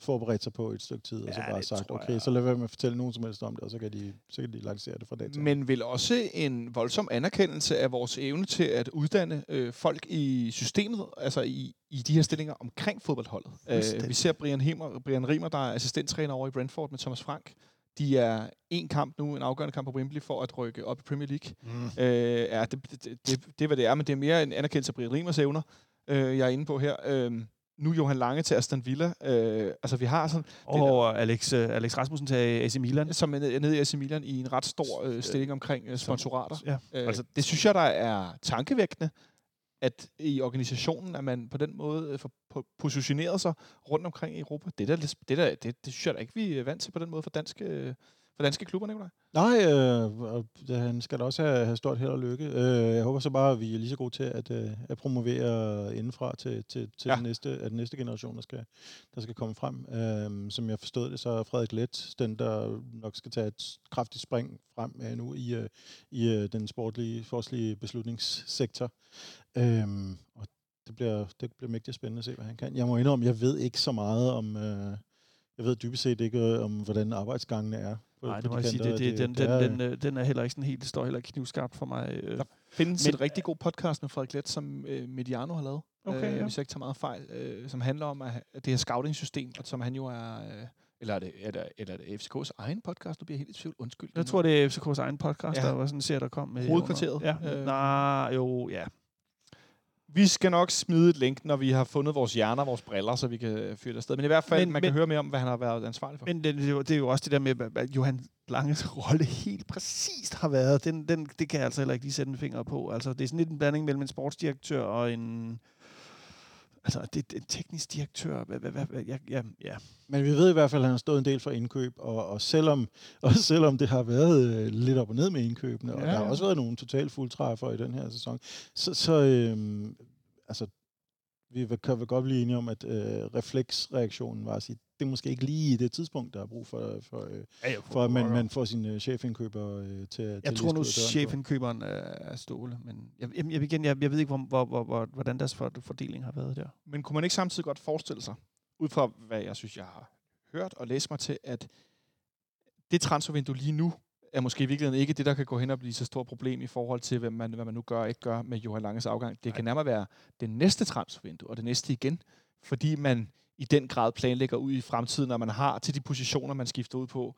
forberedt sig på et stykke tid, og så Ja, bare det sagt, okay, jeg. så lad være med at fortælle nogen som helst om det, og så kan de, så kan de lancere det fra dag til. Men vel også en voldsom anerkendelse af vores evne til at uddanne øh, folk i systemet, altså i, i de her stillinger omkring fodboldholdet. Øh, vi ser Brian, Himmer, Brian Rimer, der er assistenttræner over i Brentford med Thomas Frank. De er en kamp nu, en afgørende kamp på Wembley for at rykke op i Premier League. Mm. Øh, ja, det, det, det, det, det er, hvad det er, men det er mere en anerkendelse af Brian Rimers evner, øh, jeg er inde på her. Øh, nu Johan Lange til Aston Villa. Øh, altså, vi har sådan, Og Alex, øh, Alex Rasmussen til AC Milan. som er nede i AC Milan i en ret stor øh, stilling omkring øh, sponsorater. Ja. Øh, altså, det synes jeg, der er tankevækkende, at i organisationen, at man på den måde øh, for, får positioneret sig rundt omkring i Europa. Det, der, det, der, det, det synes jeg da ikke, vi er vant til på den måde for danske, øh, for danske klubber, Nicolaj. Nej, øh, han skal da også have, have stort held og lykke. Øh, jeg håber så bare, at vi er lige så gode til at, øh, at promovere indenfra til, til, til Ja. den, næste, at den næste generation, der skal, der skal komme frem. Øh, som jeg forstod det, så er Frederik Let den, der nok skal tage et kraftigt spring frem øh, nu i, øh, i øh, den sportlige, sportslige beslutningssektor. Øh, og det bliver, det bliver mægtigt spændende at se, hvad han kan. Jeg må indrømme, jeg ved ikke så meget om... Øh, jeg ved dybest set ikke øh, om, hvordan arbejdsgangene er. Nej, det må jeg sige. Det, det, den, er, den, den, øh, den er heller ikke sådan helt, står heller ikke knivskarpt for mig. øh. Der findes Men- en rigtig god podcast med Frederik Let, som øh, Mediano har lavet. Okay, øh, ja. Hvis jeg ikke tager meget fejl. Øh, som handler om at, at det her scouting-system, og som han jo er... Øh, eller er det, er det, eller er det FCK's egen podcast? Nu bliver helt i tvivl. Undskyld. Jeg tror, det er FCK's egen podcast, Ja. der var sådan en serie, der kom med. Hovedkvarteret. under- Ja, Øh. nej, jo, ja. Vi skal nok smide et link, når vi har fundet vores hjerner, vores briller, så vi kan fyre det afsted. Men i hvert fald, Men- man men- kan høre mere om, hvad han har været ansvarlig for. Men det, det, er jo- det er jo også det der med, hvad Johan Langes rolle helt præcist har været. Den, den, det kan jeg altså heller ikke lige sætte en finger på. Altså, det er sådan lidt en blanding mellem en sportsdirektør og en... Altså, det, det er en teknisk direktør. Hvad, hvad, hvad, ja, ja, ja. Men vi ved i hvert fald, at han har stået en del for indkøb, og, og, selvom, og selvom det har været øh, lidt op og ned med indkøbene, og Ja, der har også været nogle totalt fuldtræffer i den her sæson, så, så øhm, altså, vi kan vel godt blive enige om, at øh, refleksreaktionen var at sige, det er måske ikke lige i det tidspunkt, der er brug for, for, øh, ja, ja for at man, man får sin øh, chefindkøber øh, til, til Jeg at tror nu, chefindkøberen er, er Ståle. Men jeg, jeg, jeg, igen, jeg, jeg ved ikke, hvor, hvor, hvor, hvor, hvordan deres for, fordeling har været der. Men kunne man ikke samtidig godt forestille sig, ud fra hvad jeg synes, jeg har hørt og læst mig til, at det transfervindue lige nu, er måske i virkeligheden ikke det, der kan gå hen og blive så stort problem i forhold til, hvad man, hvad man nu gør og ikke gør med Johan Langes afgang. Det kan nærmere være det næste transfervindue, og det næste igen, fordi man i den grad planlægger ud i fremtiden, når man har til de positioner, man skifter ud på,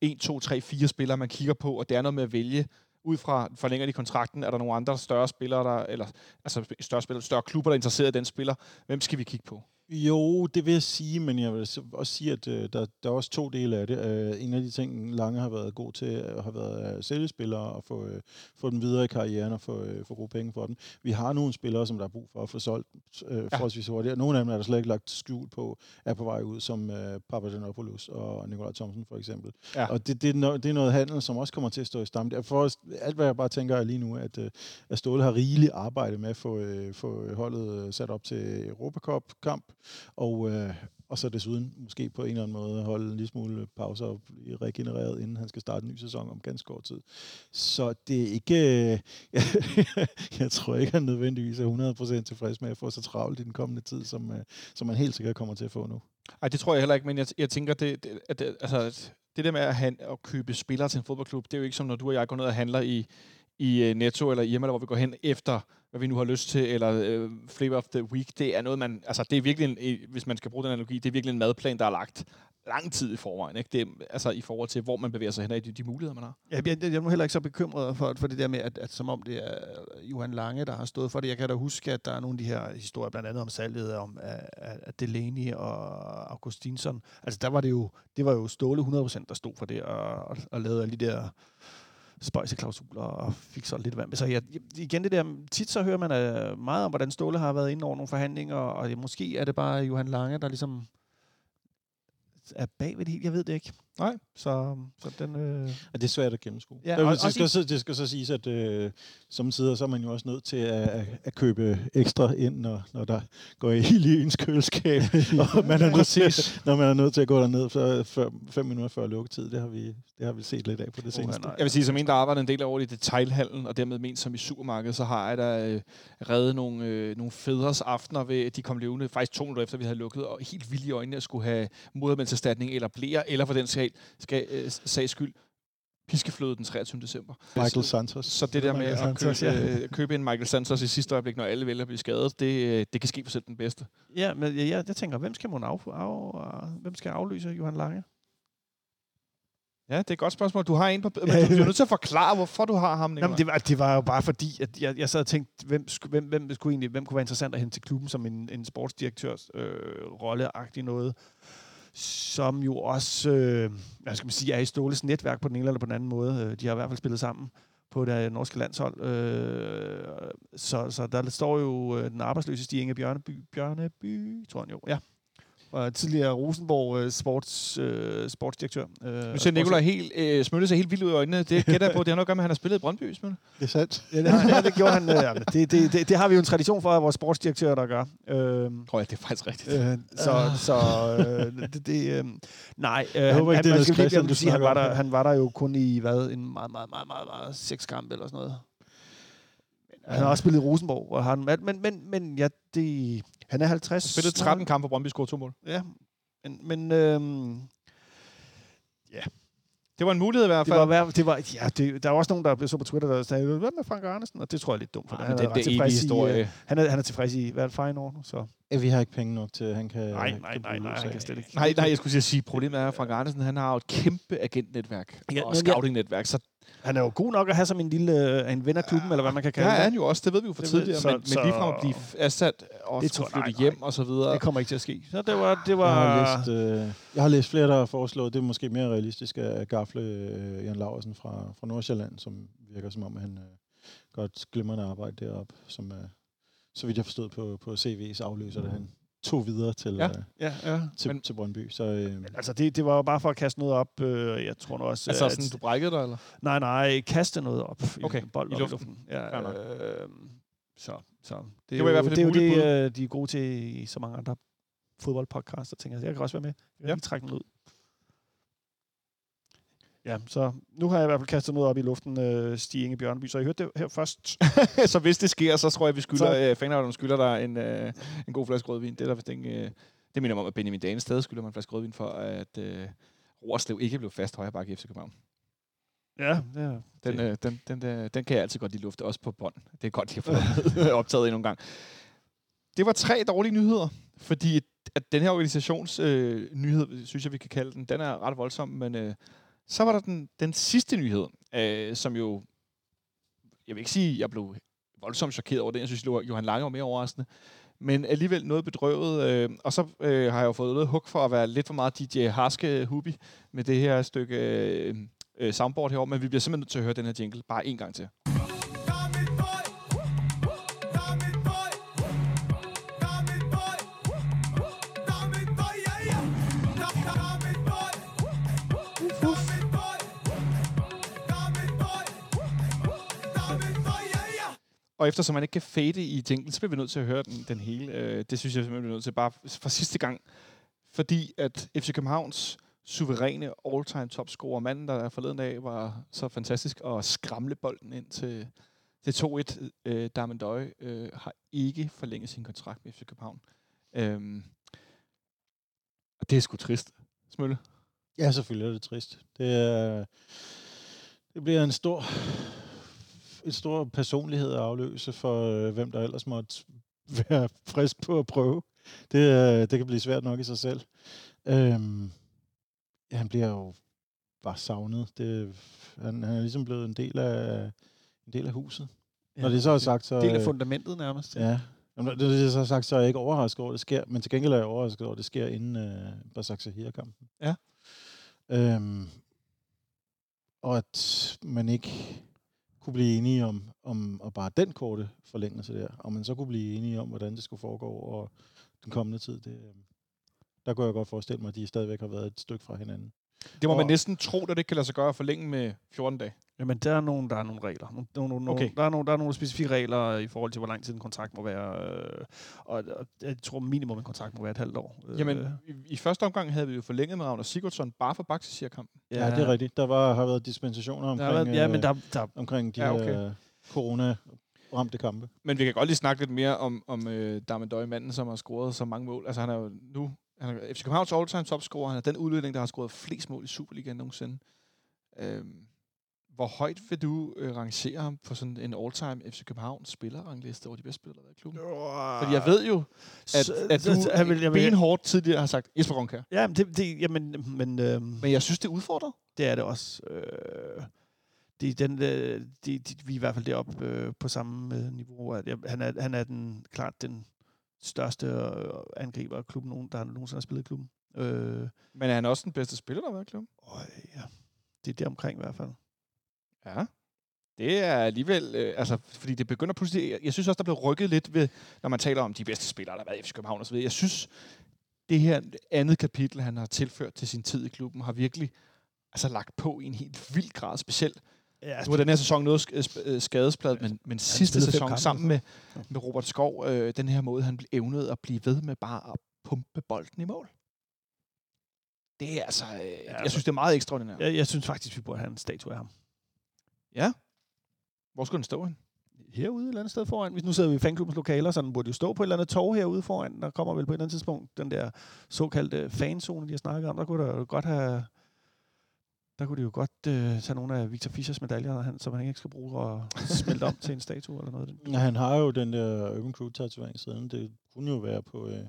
1, 2, 3, 4 spillere, man kigger på, og det er noget med at vælge. Ud fra, forlænger de kontrakten, er der nogle andre større spillere, der, eller altså større, spillere, større klubber, der er interesseret i den spiller, hvem skal vi kigge på? Jo, det vil jeg sige, men jeg vil så også sige, at øh, der, der er også to dele af det. Øh, en af de ting, Lange har været god til, øh, har været at sælge spillere og få, øh, få dem videre i karrieren og få, øh, få gode penge for dem. Vi har nogle spillere, som der er brug for at få solgt øh, Ja. forholdsvis hurtigt. Nogle af dem er der slet ikke lagt skjul på, er på vej ud, som øh, Papagenopoulos og Nikolaj Thomsen for eksempel. Ja. Og det, det, er no, det er noget handel, som også kommer til at stå i stammen. For os- alt, hvad jeg bare tænker er lige nu, at, øh, at Ståle har rigeligt arbejde med at få, øh, få holdet øh, sat op til Europacup-kamp, og, øh, og så desuden måske på en eller anden måde holde en lille smule pauser og blive regenereret, inden han skal starte en ny sæson om ganske kort tid. Så det er ikke... Øh, jeg, jeg tror ikke, han nødvendigvis er 100% tilfreds med at få så travlt i den kommende tid, som, øh, som man helt sikkert kommer til at få nu. Nej, det tror jeg heller ikke, men jeg, jeg tænker, det, det, at det, altså, at det der med at, han, at købe spillere til en fodboldklub, det er jo ikke som, når du og jeg går ned og handler i, i øh, Netto eller Irma, eller hvor vi går hen efter, hvad vi nu har lyst til, eller øh, flavor of the week. Det er noget, man... Altså, det er virkelig, en, øh, hvis man skal bruge den analogi, det er virkelig en madplan, der er lagt lang tid i forvejen. Ikke? Det er, altså, i forhold til, hvor man bevæger sig hen af de, de muligheder, man har. Jeg, jeg, jeg er nu heller ikke så bekymret for, for det der med, at, at som om det er Johan Lange, der har stået for det. Jeg kan da huske, at der er nogle af de her historier, blandt andet om salget om at, at Delaney og Augustinsson. Altså der var det jo, det var jo Ståle 100%, der stod for det, og, og, og lavede alle de der spøjseklausuler og fik så lidt vand. Så jeg, igen det der, tit så hører man uh, meget om, hvordan Ståle har været inde over nogle forhandlinger, og måske er det bare Johan Lange, der ligesom er bag ved det hele. Jeg ved det ikke. Nej. Så, så den... Øh, Og det er svært at gennemskue. Ja, og- det, også skal, så, det skal så siges, at øh, som sider, så er man jo også nødt til at, at, købe ekstra ind, når, når der går ild i ens køleskab. og man er nødt til, når man er nødt til at gå derned for, for fem minutter før lukketid. Det har vi, det har vi set lidt af på det seneste. nej. Jeg vil sige, som en, der arbejder en del over i detailhandlen, og dermed ment som i supermarkedet, så har jeg da øh, reddet nogle, øh, nogle fædres aftener ved, de kom levende, faktisk to minutter efter, vi havde lukket, og helt vildt i øjnene at skulle have modermændserstatning eller blære, eller for den skal, skal, øh, sags skyld, piskefløde den 23. december. Michael Santos. Så det der med Michael at købe, Santos, ja. øh, købe en Michael Santos i sidste øjeblik, når alle vælger at blive skadet, det, øh, det kan ske for selv den bedste. Ja, men jeg, jeg, jeg tænker, hvem skal man af, af, hvem skal afløse Johan Lange? Ja, det er et godt spørgsmål. Du har en på, men du bliver nødt til at forklare, hvorfor du har ham, Jamen, Nicolaj. det, var, det var jo bare fordi, at jeg, jeg sad og tænkte, hvem, hvem, hvem, skulle egentlig, hvem kunne være interessant at hente til klubben som en, en sportsdirektørs øh, rolleagtig noget, som jo også, øh, hvad skal man sige, er i Ståles netværk på den ene eller på den anden måde. Øh, de har i hvert fald spillet sammen på det norske landshold. Øh, så, så der står jo øh, den arbejdsløse Stig Inge Bjørneby, Bjørneby, tror han jo, ja. Og tidligere Rosenborg øh, sports, øh, sportsdirektør. Øh, Nu ser Nicolaj helt, øh, Smølle sig helt vildt ud i øjnene. Det gætter jeg på. Det har noget at gøre med, at han har spillet i Brøndby, Smølle. Det er sandt. Ja, det, har, ja, det gjorde han. Øh, det, det, det, det har vi jo en tradition for, at vores sportsdirektør, der gør. Øhm, Tror jeg, det er faktisk rigtigt. øh, så så øh, det, det, øh, nej, øh, Jeg håber ikke, det er Christian, du sige, han var, der, han var der jo kun i hvad, en meget, meget, meget, meget, meget seks kampe eller sådan noget. Han har også spillet i Rosenborg, og han, men, men, men ja, det, han er 50. Han spillede 13 kampe på Brøndby, scorede to mål. Ja, men, men øhm, Det var en mulighed i hvert det fald. var, hver- det var, ja, det, der var også nogen, der blev så på Twitter, der sagde, hvad med Frank Andersen? Og det tror jeg er lidt dumt, for Nej, han, er det, det er tilfreds i, øh, historie. han, er, han er tilfreds i, hvad er det, Feyenoord nu? Så. Ja, vi har ikke penge nok til, at han kan... Nej, kan nej, nej, nej, han kan slet ikke. Nej, nej, jeg skulle sige, problemet er, at Frank Andersen han har jo et kæmpe agentnetværk Ja, og scouting-netværk. Så Han er jo god nok at have som en lille en ven af klubben, eller hvad man kan ja, kalde er det. han jo også, det ved vi jo for Det ved- tidligere, så- men, men så- ligefrem at blive ansat og Det skulle tror- nej, flytte nej. hjem og så videre. Det kommer ikke til at ske. Så det var... Det Jeg var har, læst, øh, jeg har læst flere, der har foreslået, det er måske mere realistisk at gafle øh, Jan Laversen fra, fra Nordsjælland, som virker som om, at han øh, godt glimrende arbejde deroppe, som øh, så vidt jeg forstod på, på CV's afløser, det han tog videre til, Ja. ja. øh, ja, ja. til, Men- til Brøndby. Så øh, altså, det, det var jo bare for at kaste noget op. Øh, jeg tror nu også... Altså at- sådan, du brækkede dig, eller? Nej, nej, kaste noget op. i Okay, en bold i luften. i luften. Ja, øh, så, så. Det, Det er var i jo, hvert fald det, er et jo muligt det, øh, de er gode til i så mange andre fodboldpodcasts, og tænker, jeg, jeg kan også være med. Jeg kan Ja. lige trække den ud. Ja, så nu har jeg i hvert fald kastet noget op i luften, øh, Stig Inge Bjørneby, så I hørte det her først. så hvis det sker, så tror jeg, vi skylder, Så- øh, fanavlerne skylder dig en, øh, en god flaske rødvin. Det er der vist ikke... Øh, det minder mig om, at Benjamin Danes stadig skylder mig en flaske rødvin for, at øh, Roerslev ikke blev fast højre bakke i FC København. Ja, ja. Den, øh, den, den, den, den kan jeg altid godt lide lufte, også på bånd. Det er godt, at jeg får optaget endnu en gang. Det var tre dårlige nyheder, fordi at, at den her organisations øh, nyhed, synes jeg, vi kan kalde den, den er ret voldsom, men øh, så var der den, den sidste nyhed, øh, som jo, jeg vil ikke sige, jeg blev voldsomt chokeret over den. Jeg synes, Johan Lange var mere overraskende. men alligevel noget bedrøvet. Øh, og så øh, har jeg jo fået noget hug for at være lidt for meget DJ Harske Hubi med det her stykke øh, øh, soundboard herovre, men vi bliver simpelthen nødt til at høre den her jingle bare en gang til. Og eftersom man ikke kan fade i jinglen, så bliver vi nødt til at høre den, den hele. Øh, det synes jeg simpelthen, vi er nødt til bare for sidste gang. Fordi at FC Københavns suveræne all-time topscorer, manden, der forleden dag var så fantastisk at skramle bolden ind til, til 2-1, øh, Darmen Døje, øh, har ikke forlænget sin kontrakt med FC København. Øhm, og det er sgu trist, Smølle. Ja, selvfølgelig er det trist. Det, er, det bliver en stor, en stor personlighed at afløse for, øh, hvem der ellers måtte være frisk på at prøve. Det, øh, det kan blive svært nok i sig selv. Øhm, han bliver jo bare savnet. Det, han, han er ligesom blevet en del af, en del af huset. Ja, Når det så er sagt, så... Del af øh, fundamentet nærmest. Ja. Når det er så sagt, så er jeg ikke overrasket over, at det sker. Men til gengæld er jeg overrasket over, at det sker inden øh, Basak Sahir-kampen. Ja. Øhm, og at man ikke kunne blive enige om, om og bare den korte forlængelse der, og man så kunne blive enige om, hvordan det skulle foregå over den kommende tid, det, øh, der kunne jeg godt forestille mig, at de stadigvæk har været et stykke fra hinanden. Det må Og- man næsten tro, at det kan lade sig gøre at forlænge med 14 dage. Jamen, der er nogle, der er nogle regler. Nogle, nogle, nogle, Okay. der, er nogle, der er nogle specifikke regler i forhold til, hvor lang tid en kontrakt må være. Øh, og, og jeg tror minimum en kontrakt må være et halvt år. Øh, Jamen, i, i første omgang havde vi jo forlænget med Ragnar Sigurdsson bare for Baxi-kampen. Ja, ja, det er rigtigt. Der var, har været dispensationer Der omkring, har været, ja, men øh, der, der, omkring de Ja, okay. okay. her corona-ramte kampe. Men vi kan godt lige snakke lidt mere om, om øh, Darmen Døje, manden, som har scoret så mange mål. Altså, han er jo nu han er FC Københavns all-time topscorer. Han er den udlænding, der har scoret flest mål i Superligaen nogensinde. Øhm, hvor højt vil du øh, rangere ham på sådan en all-time FC Københavns spillerrangliste over de bedste spillere, der er i klubben? Fordi jeg ved jo, at, Så- at du så- han vil- jeg vil- benhårdt tidligere har sagt Jesper Grønkær. Ja, men det, det, jamen, men, øh, Men jeg synes, det er udfordret. det er det også. Øh, det, den, øh, de, de, vi er i hvert fald deroppe øh, på samme øh, niveau. At jeg, han, er, han er den, klart den største øh, angriber af klubben, nogen, der nogensinde har spillet i klubben. Øh, Men er han også den bedste spiller, der har været i klubben? og, ja, det er der omkring i hvert fald. Ja. Det er alligevel, øh, altså, fordi det begynder pludselig, jeg, jeg synes også, der blev rykket lidt ved, når man taler om de bedste spillere, der har været i FC København osv. Jeg synes, det her andet kapitel, han har tilført til sin tid i klubben, har virkelig altså, lagt på i en helt vild grad, specielt. Ja, Nu er den her sæson noget øh, skadespladet, men, men sidste sæson kampe, sammen med, Ja. med Robert Skov, øh, den her måde, han blev evnet at blive ved med bare at pumpe bolden i mål. Det er altså, øh, jeg synes, det er meget ekstraordinært. jeg, jeg synes faktisk, vi burde have en statue af ham. Ja. Hvor skulle den stå hen? Herude et eller andet sted foran. Hvis nu sidder vi i fanklubbens lokaler, så den burde jo stå på et eller andet torv herude foran. Der kommer vel på et eller andet tidspunkt den der såkaldte fanzone, de har snakket om. Der kunne der jo godt have... Der kunne de jo godt øh, tage nogle af Victor Fischers medaljer, han, som han ikke skal bruge og smelte om til en statue eller noget. Ja, han har jo den der Urban Crew tatovering siden. Det kunne jo være på... Øh,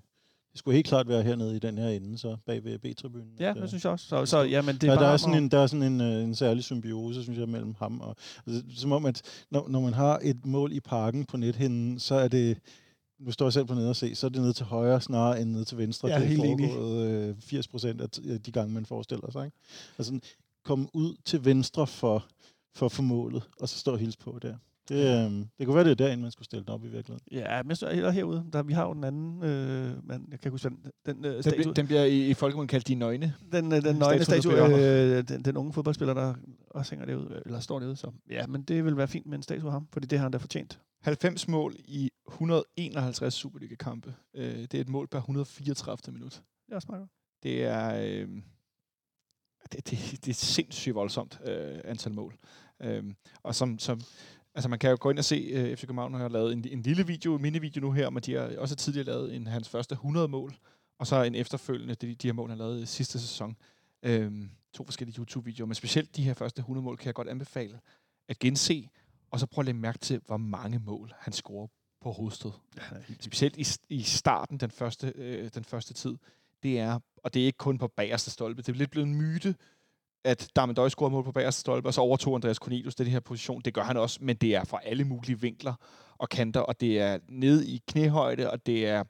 det skulle helt klart være hernede i den her ende, så bag ved B-tribunen. Ja, at, øh, det synes jeg også. Så, så ja, men det er ja, der er sådan en, der er sådan en, øh, en særlig symbiose, synes jeg, mellem ham og... Altså, som om, at når, når man har et mål i parken på nethinden, så er det... Nu står jeg selv på nede og se, så er det ned til højre snarere end ned til venstre. Ja, det er helt foregået øh, 80 procent af de gange, man forestiller sig. Ikke? Altså, komme ud til venstre for, for, for målet, og så stå og hilse på der. Det, øh, det kunne være, det er derinde, man skulle stille den op i virkeligheden. Ja, men synes, heller herude. Der, vi har jo den anden, øh, man, jeg kan ikke huske, den, den øh, Den, statue, bliver- den bliver i, i folkemunden kaldt De Nøgne. den, øh, den nøgne statue, statue, øh, den, den unge fodboldspiller, der også hænger derude, eller står derude. Så ja, men det vil være fint med en statue af ham, fordi det har han da fortjent. 90 mål i 151 Superliga-kampe. Øh, det er et mål per 134. minut. Det er også meget godt. Det er, øh, det, det, det er et sindssygt voldsomt øh, antal mål. Øh, og som, som, altså man kan jo gå ind og se, øh, FC København har lavet en, en lille video, en mini-video nu her, men de har også tidligere lavet en, hans første 100 mål, og så en efterfølgende, de, de her mål, han lavede i sidste sæson. Øh, to forskellige YouTube-videoer, men specielt de her første 100 mål kan jeg godt anbefale at gense, og så prøve at lægge mærke til, hvor mange mål han scorer på hovedstød Ja, specielt i, i starten, den første, øh, den første tid, det er, og det er ikke kun på bagerste stolpe, det er lidt blevet en myte, at Darmen Døj scorede mål på bagerste stolpe, og så overtog Andreas Cornelius det her position. Det gør han også, men det er fra alle mulige vinkler og kanter, og det er nede i knæhøjde, og det er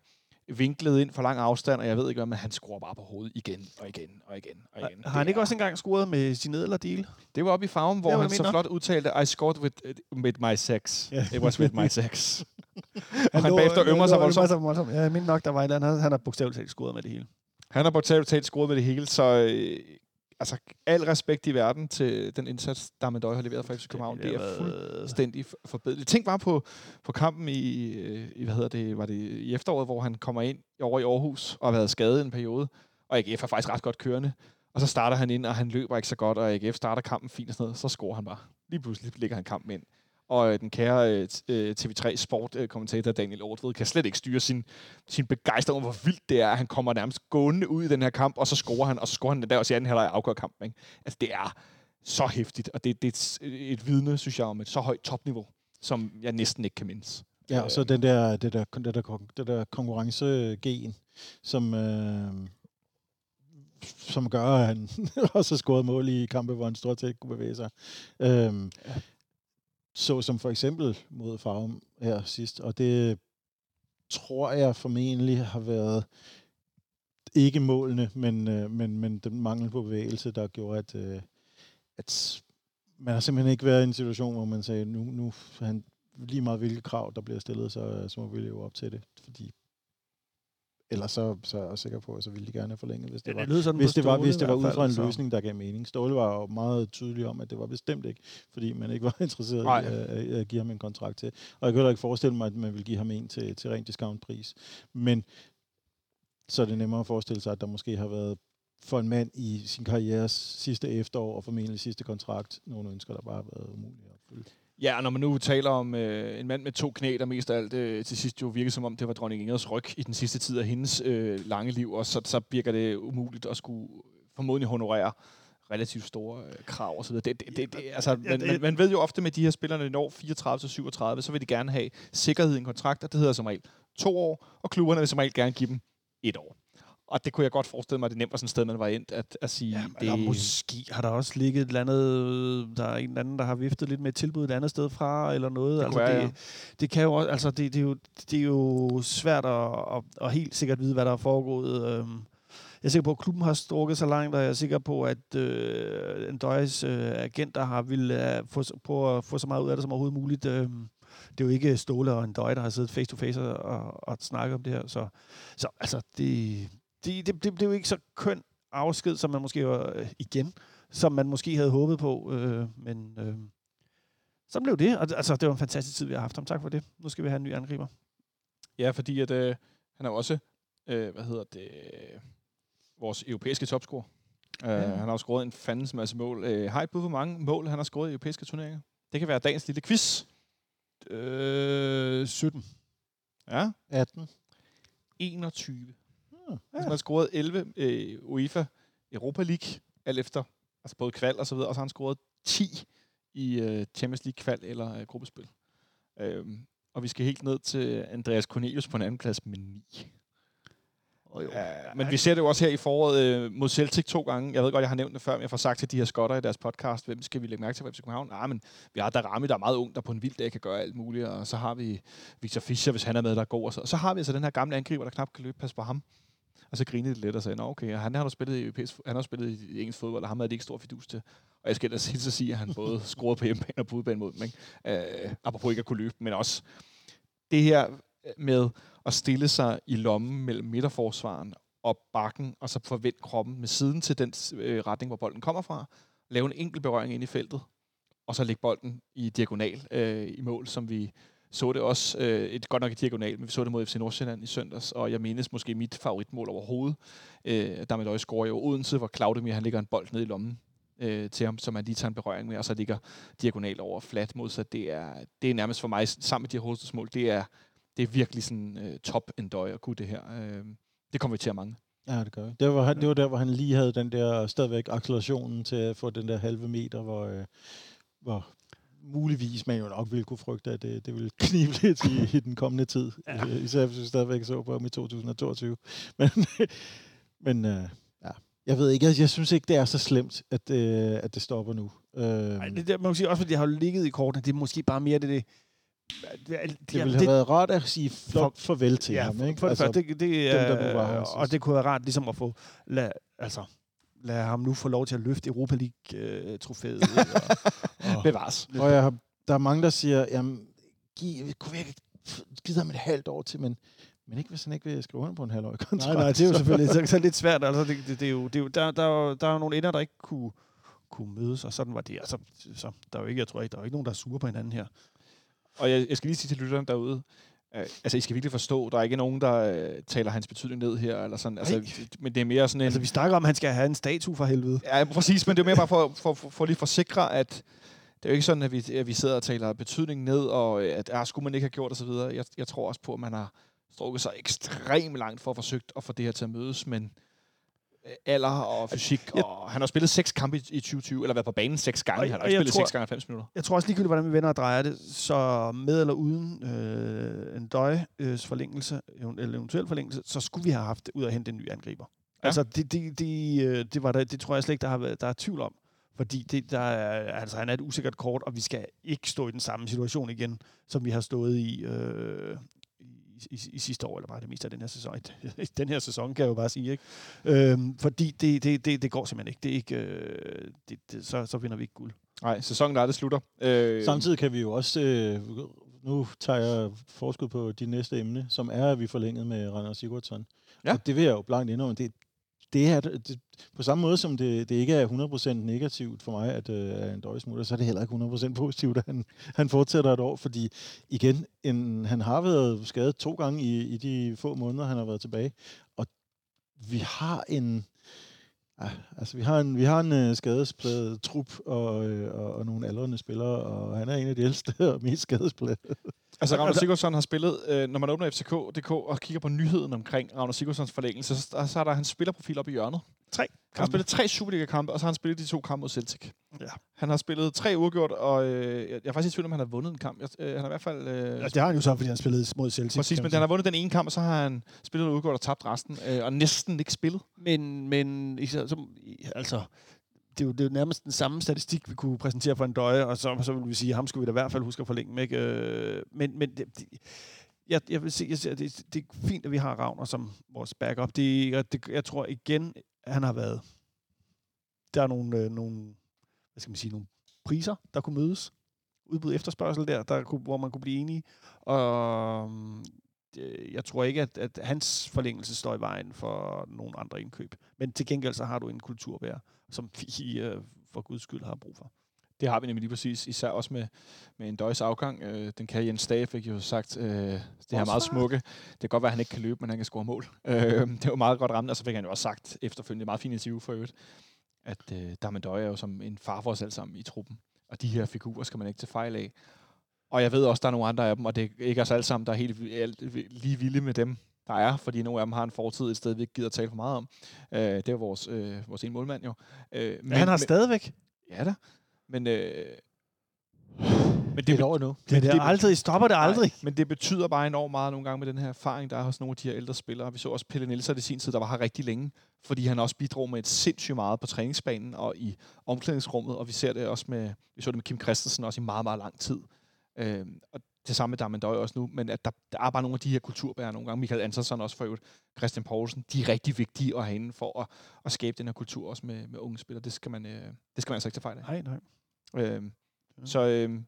vinklet ind for lang afstand, og jeg ved ikke hvad, men han scorer bare på hovedet igen og igen og igen og igen. Har han Det ikke er- også engang scoret med sin eller del? Det var oppe i farven, hvor Det han så flot udtalte, I scored with, with my sex. Ja. It was with my sex. og han lå- bagefter ømmer sig lå- voldsomt. sig voldsomt. Ja, Jeg mener nok, der var et eller andet. Han har bogstaveligt talt scoret med det hele. Han har bogstaveligt talt scoret med det hele, så øh, altså, al respekt i verden til den indsats, der Døj har leveret for FC København. Det er fuldstændig for- forbedret. Tænk bare på, på kampen i, øh, i, hvad hedder det, var det i efteråret, hvor han kommer ind over i Aarhus og har været skadet en periode, og AGF er faktisk ret godt kørende. Og så starter han ind, og han løber ikke så godt, og AGF starter kampen fint og sådan noget. Så scorer han bare. Lige pludselig ligger han kampen ind. Og øh, den kære øh, t- øh, TV3 Sport-kommentator Daniel Ortved kan slet ikke styre sin, sin begejstring over, hvor vildt det er, at han kommer nærmest gående ud i den her kamp, og så scorer han, og så scorer han der også i anden halvleg afgør kampen. Ikke? Altså, det er så hæftigt, og det, det er et, vidne, synes jeg, om et så højt topniveau, som jeg næsten ikke kan mindes. Ja, og så den der, det der, det der, det der konkurrencegen, som, øh, som gør, at han også har scoret mål i kampe, hvor han stort set ikke kunne bevæge sig. Øhm, så som for eksempel mod Farum her sidst, og det tror jeg formentlig har været ikke målene, men, øh, men, men den mangel på bevægelse, der gjorde, at, øh, at man har simpelthen ikke været i en situation, hvor man sagde, nu, nu han lige meget hvilke krav, der bliver stillet, så, så må vi leve op til det. Fordi ellers så, så er jeg sikker på, at så ville de gerne have forlænget, hvis det var. lyder sådan Hvis det var, hvis det var ud fra en løsning, der gav mening. Ståle var jo meget tydelig om, at det var bestemt ikke, fordi man ikke var interesseret Nej. i at, at, at give ham en kontrakt til. Og jeg kan heller ikke forestille mig, at man vil give ham en til, til rent discountpris. Men så er det nemmere at forestille sig, at der måske har været for en mand i sin karrieres sidste efterår, og formentlig sidste kontrakt, nogle ønsker, der bare har været umulige at opfylde. Ja, og når man nu taler om øh, en mand med to knæ, der mest af alt øh, til sidst jo virkede som om, det var dronning Ingrids ryg i den sidste tid af hendes øh, lange liv, og så, så virker det umuligt at skulle formodentlig honorere relativt store øh, krav videre. Det, det, det, det, altså, man, man, man ved jo ofte med de her spillere, når de når 34 til 37, så vil de gerne have sikkerhed i en kontrakt, og det hedder som regel to år, og klubberne vil som regel gerne give dem et år. Og det kunne jeg godt forestille mig, at det nemt var sådan et sted, man var endt at, at sige, Ja, det, eller måske har der også ligget et eller andet, der er en eller anden, der har viftet lidt med et tilbud et andet sted fra, eller noget. Det altså, være, det, det kan jo også, altså det, det, er jo, det er jo svært at, at, at, helt sikkert vide, hvad der er foregået. Øhm, Jeg er sikker på, at klubben har strukket så langt, og jeg er sikker på, at øh, en Døjes øh, agenter har ville øh, få, på at få så meget ud af det som overhovedet muligt. Øh, det er jo ikke Ståle og en Døje, der har siddet face to face og, og, og snakket om det her. Så, så altså, det, det, det, det blev jo ikke så køn afsked, som man måske var, øh, igen, som man måske havde håbet på. Øh, men øh, så blev det. Og, det- altså, det var en fantastisk tid, vi har haft ham. Tak for det. Nu skal vi have en ny angriber. Ja, fordi at, øh, han er jo også, øh, hvad hedder det, vores europæiske topscorer. Uh, Ja. Han har jo scoret en fandens masse mål. Uh, har I bud, hvor mange mål han har scoret i europæiske turneringer? Det kan være dagens lille quiz. Øh, 17. Ja, 18. 21. Ja. Han har scoret 11 øh, UEFA Europa League, alt efter altså både kval og så videre, og så har han scoret 10 i øh, Champions League kval eller øh, gruppespil. Øhm, og vi skal helt ned til Andreas Cornelius på en anden plads med 9. Oh, jo. Ja, men vi ser det jo også her i foråret øh, mod Celtic to gange. Jeg ved godt, jeg har nævnt det før, men jeg får sagt til de her skotter i deres podcast, hvem skal vi lægge mærke til på FC København? Nej, men vi har Darami, der er meget ung, der på en vild dag kan gøre alt muligt, og så har vi Victor Fischer, hvis han er med, der er god, og så, og så har vi altså den her gamle angriber, der knap kan løbe, pas på ham. Og så grinede det lidt og sagde, Nå, okay, han har spillet i, europæisk, han har spillet i engelsk fodbold, og ham havde det ikke stor fidus til. Og jeg skal ellers helt så sige, at han både scorede på hjemmebane og på udebane mod dem. Ikke? Øh, apropos ikke at kunne løbe, men også det her med at stille sig i lommen mellem midterforsvaren og bakken, og så forvente kroppen med siden til den øh, retning, hvor bolden kommer fra. Lave en enkelt berøring ind i feltet, og så lægge bolden i diagonal øh, i mål, som vi så det også, øh, et, godt nok i diagonal, men vi så det mod FC Nordsjælland i søndags, og jeg menes måske mit favoritmål overhovedet. Øh, der med Løje scorer i Odense, hvor Claudemir han ligger en bold ned i lommen øh, til ham, som han lige tager en berøring med, og så ligger diagonal over flat modsat. Det er, det er nærmest for mig, sammen med de her mål, det er, det er virkelig sådan øh, top en døj at kunne det her. Øh, det kommer vi til at mange. Ja, det gør vi. Det var, han, det var der, hvor han lige havde den der stadigvæk accelerationen til at få den der halve meter, hvor, øh, hvor muligvis man jo nok ville kunne frygte, at det, det ville knive lidt i, i den kommende tid. Ja. Ja. Især hvis vi stadigvæk så på ham i 2022. Men, men øh, ja, Jeg ved ikke, jeg, jeg synes ikke, det er så slemt, at, øh, at det stopper nu. Øh, Ej, det, der, man kan sige også, fordi det har jo ligget i kortene. Det er måske bare mere det... det det, det, det ville have været rart at sige flot farvel til ja, ham, ikke? For, for altså, det, det, er, dem, der nu var og det kunne være rart ligesom at få... Lad, altså, lad ham nu få lov til at løfte Europa League-trofæet. og, og, Bevares. Og jeg har, der er mange, der siger, jamen, giv, kunne vi ikke give ham et halvt år til, men, men ikke hvis han ikke vil skrive under på en halvårig kontrakt. Nej, nej, det er jo selvfølgelig så, så lidt svært. Altså, det, det, det, er jo, det er jo, der, der, er jo- der er jo nogle ender, der ikke kunne, kunne mødes, og sådan var det. Altså, så, der er jo ikke, jeg tror ikke, der er jo ikke nogen, der er sure på hinanden her. Og jeg, jeg skal lige sige til lytteren derude, øh, altså I skal virkelig forstå, der er ikke nogen, der øh, taler hans betydning ned her, eller sådan, altså, men det er mere sådan en... Altså, vi snakker om, at han skal have en statue for helvede. Ja, præcis, men det er mere bare for, for, for, for lige at forsikre, at det er jo ikke sådan, at vi, at vi sidder og taler betydning ned, og øh, at ah, skulle man ikke have gjort osv. Jeg, jeg tror også på, at man har strukket sig ekstremt langt for at forsøgt at få det her til at mødes, men alder og fysik, jeg- og han har spillet seks kampe i, i 2020, eller været på banen seks gange, Og- han har ikke spillet tror- seks gange 90 minutter. Jeg tror også ligegyldigt, hvordan vi vender og drejer det, så med eller uden øh, en døjes forlængelse, ev- eller eventuel forlængelse, så skulle vi have haft ud at hente en ny angriber. Ja. Ja. Altså, det, det, det, øh, det, var der, det tror jeg slet ikke, der, har været, der er tvivl om. Fordi det, der er, altså, han er et usikkert kort, og vi skal ikke stå i den samme situation igen, som vi har stået i øh, i, i, sidste år, eller bare det meste af den her sæson. Den her sæson, kan jeg jo bare sige. Ikke? Øhm, fordi det, det, det, det går simpelthen ikke. Det er ikke øh, det, det, så, så vinder vi ikke guld. Nej, sæsonen der, det slutter. Øh, Samtidig kan vi jo også, øh, nu tager jeg forskud på de næste emne, som er, at vi forlænget med Randers Sigurdsson. Ja. Og det vil jeg jo blankt indrømme. Det, det er, det, på samme måde som det, det ikke er 100% negativt for mig, at øh, en døje smutter, så er det heller ikke 100% positivt, at han, han fortsætter et år, fordi igen, en, han har været skadet to gange i, i de få måneder, han har været tilbage, og vi har en, Ja, altså vi har en, vi har en øh, skadespladet trup og, øh, og, og nogle aldrende spillere, og han er en af de ældste og mest skadesplade. Altså, Ragnar Altså- Sigurdsson har spillet, øh, når man åbner FCK.dk og kigger på nyheden omkring Ragnar Sigurdssons forlængelse, så, så er der hans spillerprofil op i hjørnet. Tre Han har spillet tre Superliga-kampe, og så har han spillet de to kampe mod Celtic. Ja. Han har spillet tre uafgjort, og øh, jeg er faktisk i tvivl om, han har vundet en kamp. Jeg, øh, han har i hvert fald... Øh, Altså, det har han jo så, fordi han spillede mod Celtic. præcis, men han har vundet den ene kamp, og så har han spillet en uafgjort og tabt resten, øh, og næsten ikke spillet. Men, men som, altså, det er, jo, det er jo nærmest den samme statistik, vi kunne præsentere for en døje, og så, så vil vi sige, at ham skulle vi da i hvert fald huske at forlænge med. Ikke? Øh, men men det, det, jeg, jeg vil sige, jeg siger, det, det er fint, at vi har Ravner som vores backup. Det, jeg, det, jeg tror igen, han har været... Der er nogle, øh, nogle, hvad skal man sige, nogle priser, der kunne mødes. Udbud efterspørgsel der, der kunne, hvor man kunne blive enige. Og øh, jeg tror ikke, at, at hans forlængelse står i vejen for nogle andre indkøb. Men til gengæld så har du en kulturbær, som vi øh, for guds skyld har brug for. Det har vi nemlig lige præcis, især også med, med en døjs afgang. Øh, den kan Jens Stage fik jo sagt, øh, det her meget smukke. Det kan godt være, at han ikke kan løbe, men han kan score mål. Øh, det var meget godt ramt, og så fik han jo også sagt efterfølgende, meget fint interview for øvrigt, at øh, Darmen Døje er jo som en far for os alle sammen i truppen. Og de her figurer skal man ikke til fejl af. Og jeg ved også, der er nogle andre af dem, og det er ikke os alle sammen, der er helt lige vilde med dem, der er, fordi nogle af dem har en fortid et sted, vi ikke gider tale for meget om. Øh, det er vores, øh, vores ene målmand jo. Øh, Men, han har stadigvæk. Ja da. Men, øh, men Det er et år nu. Det, det, det- er aldrig, stopper det aldrig. Nej, men det betyder bare enormt meget nogle gange med den her erfaring, der er hos nogle af de her ældre spillere. Vi så også Pelle Nielsen i sin tid, der var her rigtig længe, fordi han også bidrog med et sindssygt meget på træningsbanen og i omklædningsrummet, og vi ser det også med, vi så det med Kim Christensen også i meget, meget lang tid. Øh, og det samme med Døj også nu, men at der, der er bare nogle af de her kulturbærere nogle gange, Michael Andersen også for øvrigt, Christian Poulsen, de er rigtig vigtige at have inde for at, at skabe den her kultur også med, med unge spillere. Det skal man, øh, det skal man altså ikke tage fejl af. Nej, nej. Øh, så øh,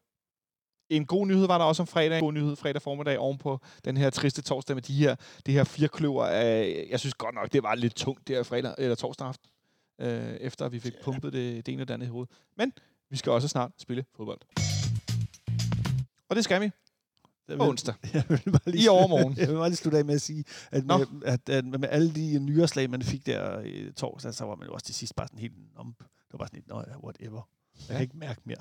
en god nyhed var der også om fredag. En god nyhed fredag formiddag ovenpå den her triste torsdag med de her, de her fire kløver. Af, jeg synes godt nok, det var lidt tungt der fredag, eller torsdag aften, øh, efter vi fik pumpet det, det ene og det andet i hovedet. Men vi skal også snart spille fodbold. Og det skal vi på onsdag. Jeg vil bare lige I overmorgen. Jeg vil bare lige slutte af med at sige, at Nå. med, at, at med alle de nyårslag, man fik der i torsdag, så var man jo også til sidst bare sådan helt numb. Det var bare sådan lidt, ja, whatever. Jeg Ja. kan ikke mærke mere.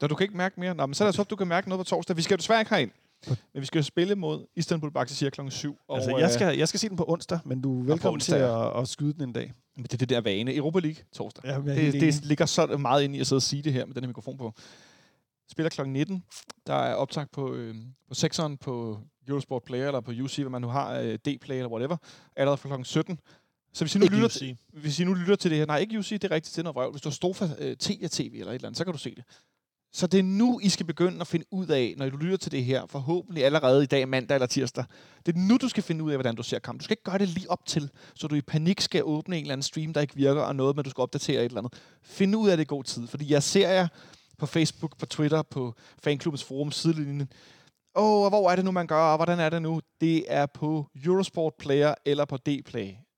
Så du kan ikke mærke mere? Nå, men så er det så, du kan mærke noget på torsdag. Vi skal jo desværre ikke herind. Men vi skal jo spille mod Istanbul Baksehir kl. 7. Og, Altså, øh, jeg skal, jeg skal se den på onsdag, men du er velkommen til at, at skyde den en dag. Men det er det der vane. Europa League torsdag. Ja, det, det ligger så meget ind i at sidde og sige det her med den her mikrofon på. Spiller kl. 19. Der er optag på, øh, på 6'eren på Eurosport Player, eller på UC, hvad man nu har, øh, D-Play eller whatever. Allerede fra kl. 17. Så hvis I nu, Ikke lytter til, hvis I nu lytter til det her, nej, ikke UC, det er rigtigt, det er noget vrøvl. Hvis du har Stofa øh, Telia TV eller et eller andet, så kan du se det. Så det er nu, I skal begynde at finde ud af, når du lytter til det her, forhåbentlig allerede i dag, mandag eller tirsdag. Det er nu, du skal finde ud af, hvordan du ser kamp. Du skal ikke gøre det lige op til, så du i panik skal åbne en eller anden stream, der ikke virker, og noget, men du skal opdatere et eller andet. Find ud af det i god tid, fordi jeg ser jer på Facebook, på Twitter, på fanklubbens forum, sidelinjen. Åh, oh, hvor er det nu, man gør, og hvordan er det nu? Det er på Eurosport Player eller på D-Play.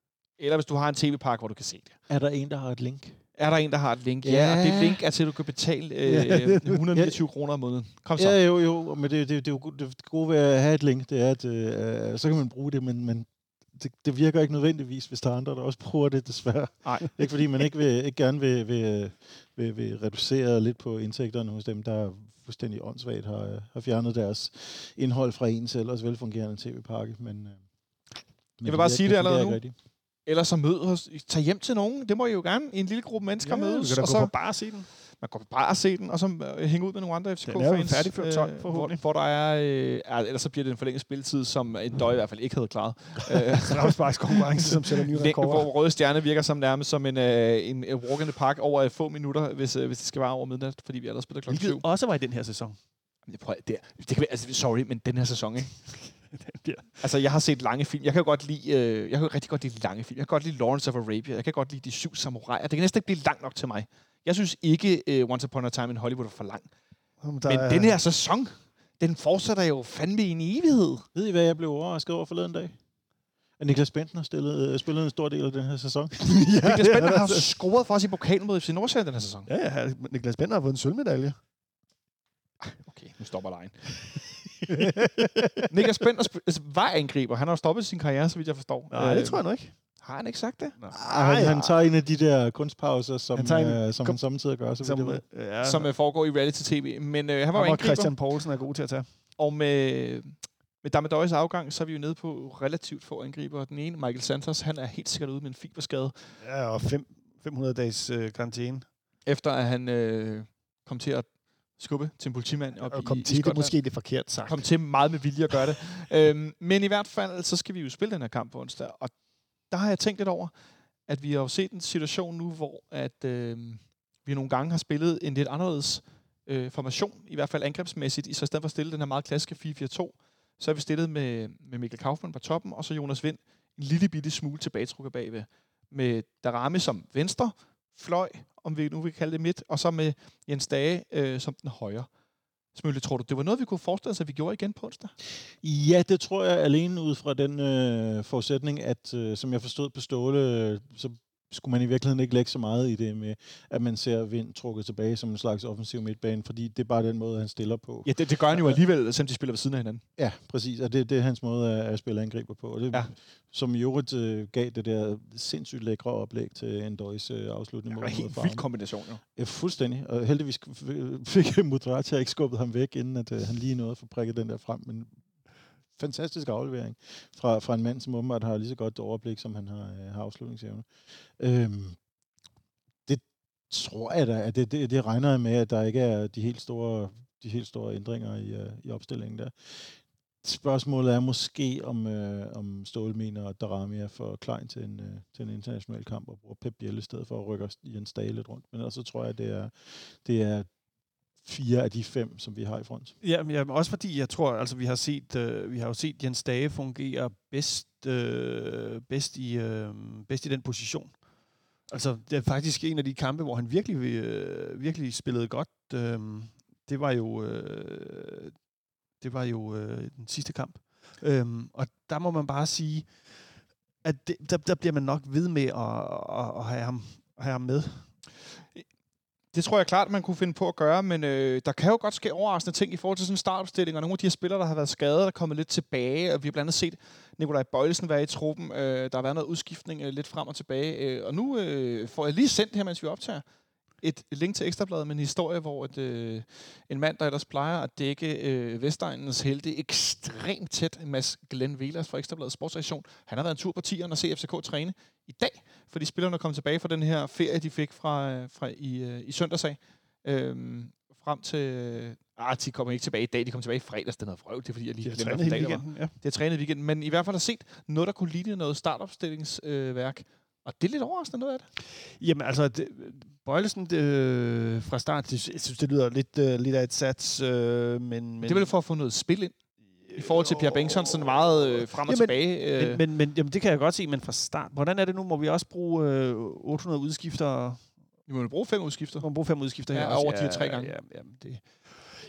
Eller hvis du har en tv-park, hvor du kan se det. Er der en, der har et link? Er der en, der har et link? Ja, Ja. og det link er til, at du kan betale øh, Ja. 129 kroner om måneden. Kom så. Ja, jo, jo, men det, det, det, er det gode ved at have et link, det er, at øh, så kan man bruge det, men, men det, det virker ikke nødvendigvis, hvis der er andre, der også bruger det, desværre. Nej. Ikke fordi man ikke, vil, ikke gerne vil, vil, vil, vil reducere lidt på indtægterne hos dem, der fuldstændig åndssvagt har, har fjernet deres indhold fra ens ellers velfungerende tv-pakke. Men, øh, men vil bare sige det allerede nu. rigtigt. Eller så mød os. Tag hjem til nogen. Det må I jo gerne. En lille gruppe mennesker Ja, mødes. du kan og gå så, bare se den. man går bare og se den, og så øh, hænge ud med nogle andre FCK-fans. Den er jo færdig før 12, hvor, forhåbentlig. hvor der er... Øh, ellers så bliver det en forlænget spilletid, som en døj i hvert fald ikke havde klaret. øh, konkurrence, som sætter nye rekorder. hvor Røde Stjerne virker som nærmest som en, øh, en, walk in the park over øh, få minutter, hvis, øh, hvis det skal være over midnat, fordi vi allerede spiller klokken syv. Hvilket også var i den her sæson. Prøv, det, er- det kan være, altså, sorry, men den her sæson, ikke? Bliver- Altså, jeg har set lange film. Jeg kan godt lide, øh, jeg kan jo rigtig godt lide lange film. Jeg kan godt lide Lawrence of Arabia. Jeg kan godt lide De Syv Samuraier. Det kan næsten ikke blive langt nok til mig. Jeg synes ikke, øh, Once Upon a Time in Hollywood er for lang. Der Men er- den her sæson, den fortsætter jo fandme i en evighed. Ved I, hvad jeg blev overrasket over forleden dag? At Niklas Bentner har stillet, øh, spillet en stor del af den her sæson. Niklas Bender har scoret for os i pokalen mod FC Nordsjælland den her sæson. Ja, ja, Niklas Bender har fået en sølvmedalje. Okay, nu stopper lejen. Niklas Bender sp- altså, var angriber. Han har jo stoppet sin karriere, så vidt jeg forstår. Nej, det tror jeg nu ikke. Har han ikke sagt det? Ah, han, han tager en af de der kunstpauser, som, Han tager en- øh, som Kom. han samtidig gør. Så Som, som, det ja, Som øh, foregår i reality-tv. Men øh, han var jo angriber. Christian Poulsen er god til at tage. Og med, med Damadøjs afgang, så er vi jo nede på relativt få angriber. Den ene, Michael Santos, han er helt sikkert ude med en fiberskade, Ja, og fem, 500 dages øh, karantæne. efter at han øh, kom til at skubbe til en politimand op Og i, kom i til, det er Skotland. måske det forkert sagt. kom til meget med vilje at gøre det. øhm, men i hvert fald, så skal vi jo spille den her kamp på onsdag. Og der har jeg tænkt lidt over, at vi har jo set en situation nu, hvor at, øh, vi nogle gange har spillet en lidt anderledes øh, formation, i hvert fald angrebsmæssigt, i så i stedet for at stille den her meget klassiske 4-4-2, så har vi stillet med, med Mikkel Kaufmann på toppen, og så Jonas Vind en lille bitte smule tilbagetrukket bagved. Med Darami som venstre fløj, om vi nu vil kalde det midt, og så med Jens Dage øh, som den højre. Smølle, tror du, det var noget, vi kunne forestille os, at vi gjorde igen på onsdag? Ja, det tror jeg alene ud fra den øh, forudsætning, at øh, som jeg forstod på Ståle, øh, så skulle man i virkeligheden ikke lægge så meget i det med, at man ser Vind trukket tilbage som en slags offensiv midtbane, fordi det er bare den måde, han stiller på. Ja, det, det gør han jo alligevel, selvom de spiller ved siden af hinanden. Ja, præcis, og det, det er hans måde at, at spille angriber på. Og det, Ja. ja. Som i øvrigt øh, gav det der sindssygt lækre oplæg til Endøjs øh, afslutning Det mod var en helt vild kombination, jo. Ja, fuldstændig. Og heldigvis fik Mudrata ikke skubbet ham væk, inden at, øh, han lige nåede at få prikket den der frem. Men fantastisk aflevering fra, fra en mand, som åbenbart har lige så godt overblik, som han har, øh, har afslutningsevne. Øhm, det tror jeg da, at det, det, det regner jeg med, at der ikke er de helt store, de helt store ændringer i, øh, i opstillingen der. Spørgsmålet er måske, om, øh, om Ståle mener, at Darami er for klein til en, øh, til en international kamp og bruger Pep Biel i stedet for at rykke Jens Dage lidt rundt. Men ellers så tror jeg, at det er, det er fire af de fem, som vi har i front. Ja, men ja, men også fordi jeg tror, altså vi har set, øh, vi har jo set Jens Dage fungere bedst, øh, bedst i, øh, bedst i den position. Altså det er faktisk en af de kampe, hvor han virkelig, øh, virkelig spillede godt. Øh, det var jo, øh, det var jo øh, den sidste kamp. Øh, og der må man bare sige, at det, der, der bliver man nok ved med at, at, at have, ham, at have ham med. Det tror jeg klart, man kunne finde på at gøre, men øh, der kan jo godt ske overraskende ting i forhold til sådan en startopstilling, og nogle af de her spillere, der har været skadet, der er kommet lidt tilbage, og vi har blandt andet set Nikolaj Bøjlesen være i truppen. Øh, der har været noget udskiftning øh, lidt frem og tilbage, øh, og nu øh, får jeg lige sendt det her, mens vi optager, et link til Ekstrabladet med en historie, hvor et, øh, en mand, der ellers plejer at dække øh, Vestegnens helte ekstremt tæt, Mads Glenn Velas fra Ekstrabladet Sportsredaktion, han har været en tur på tieren og se FCK træne i dag, fordi spillerne kom tilbage fra den her ferie, de fik fra, øh, fra i, øh, i søndags af. Øhm, frem til... Ah, de kommer ikke tilbage i dag, de kommer tilbage i fredags. Det er noget vrøvl, det er fordi, jeg lige hele dag det var. weekenden, ja. Har trænet i weekenden, men i hvert fald har set noget, der kunne ligne noget startopstillingsværk, øh, værk, Og det er lidt overraskende noget af det. Jamen altså, det, Bøjlesen det, øh, fra start, det, jeg synes, det lyder lidt, øh, lidt af et sats, øh, men, men... Det er vel for at få noget spil ind i forhold til Pierre Bengtsson, sådan meget øh, frem og Jamen, tilbage. Øh. Men, men, men jamen, det kan jeg godt se, men fra start, hvordan er det nu? Må vi også bruge øh, 800 udskifter? Vi må jo bruge fem udskifter. Må vi bruge fem udskifter Ja, her? også? over de her tre gange. Ja, jamen, det,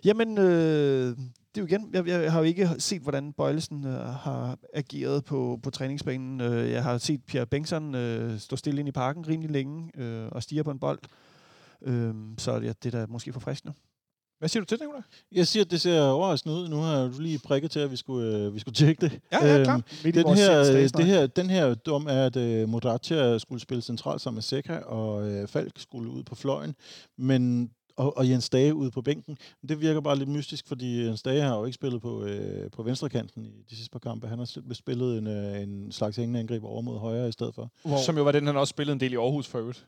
jamen øh, det er jo igen, jeg, jeg har jo ikke set, hvordan Bøjlesen øh, har ageret på, på træningsbanen. Øh, jeg har set Pierre Bengtsson øh, stå stille ind i parken rimelig længe øh, og stige på en bold. Øh, så ja, det er da måske forfriskende. Hvad siger du til det, Nicolaj? Jeg siger, at det ser overraskende ud. Nu har du lige prikket til, at vi skulle, øh, vi skulle tjekke det. Ja, ja, klar. Midt i Den her, øh, det her, den her dom er, at uh, Modratia skulle spille centralt sammen med Seca, og uh, Falk skulle ud på fløjen, men, og, og Jens Dage ude på bænken. Men det virker bare lidt mystisk, fordi Jens Dage har jo ikke spillet på, uh, på venstrekanten i de sidste par kampe. Han har spillet en, uh, en slags hængende angreb over mod højre i stedet for. Hvor, Som jo var den, han også spillede en del i Aarhus for øvrigt.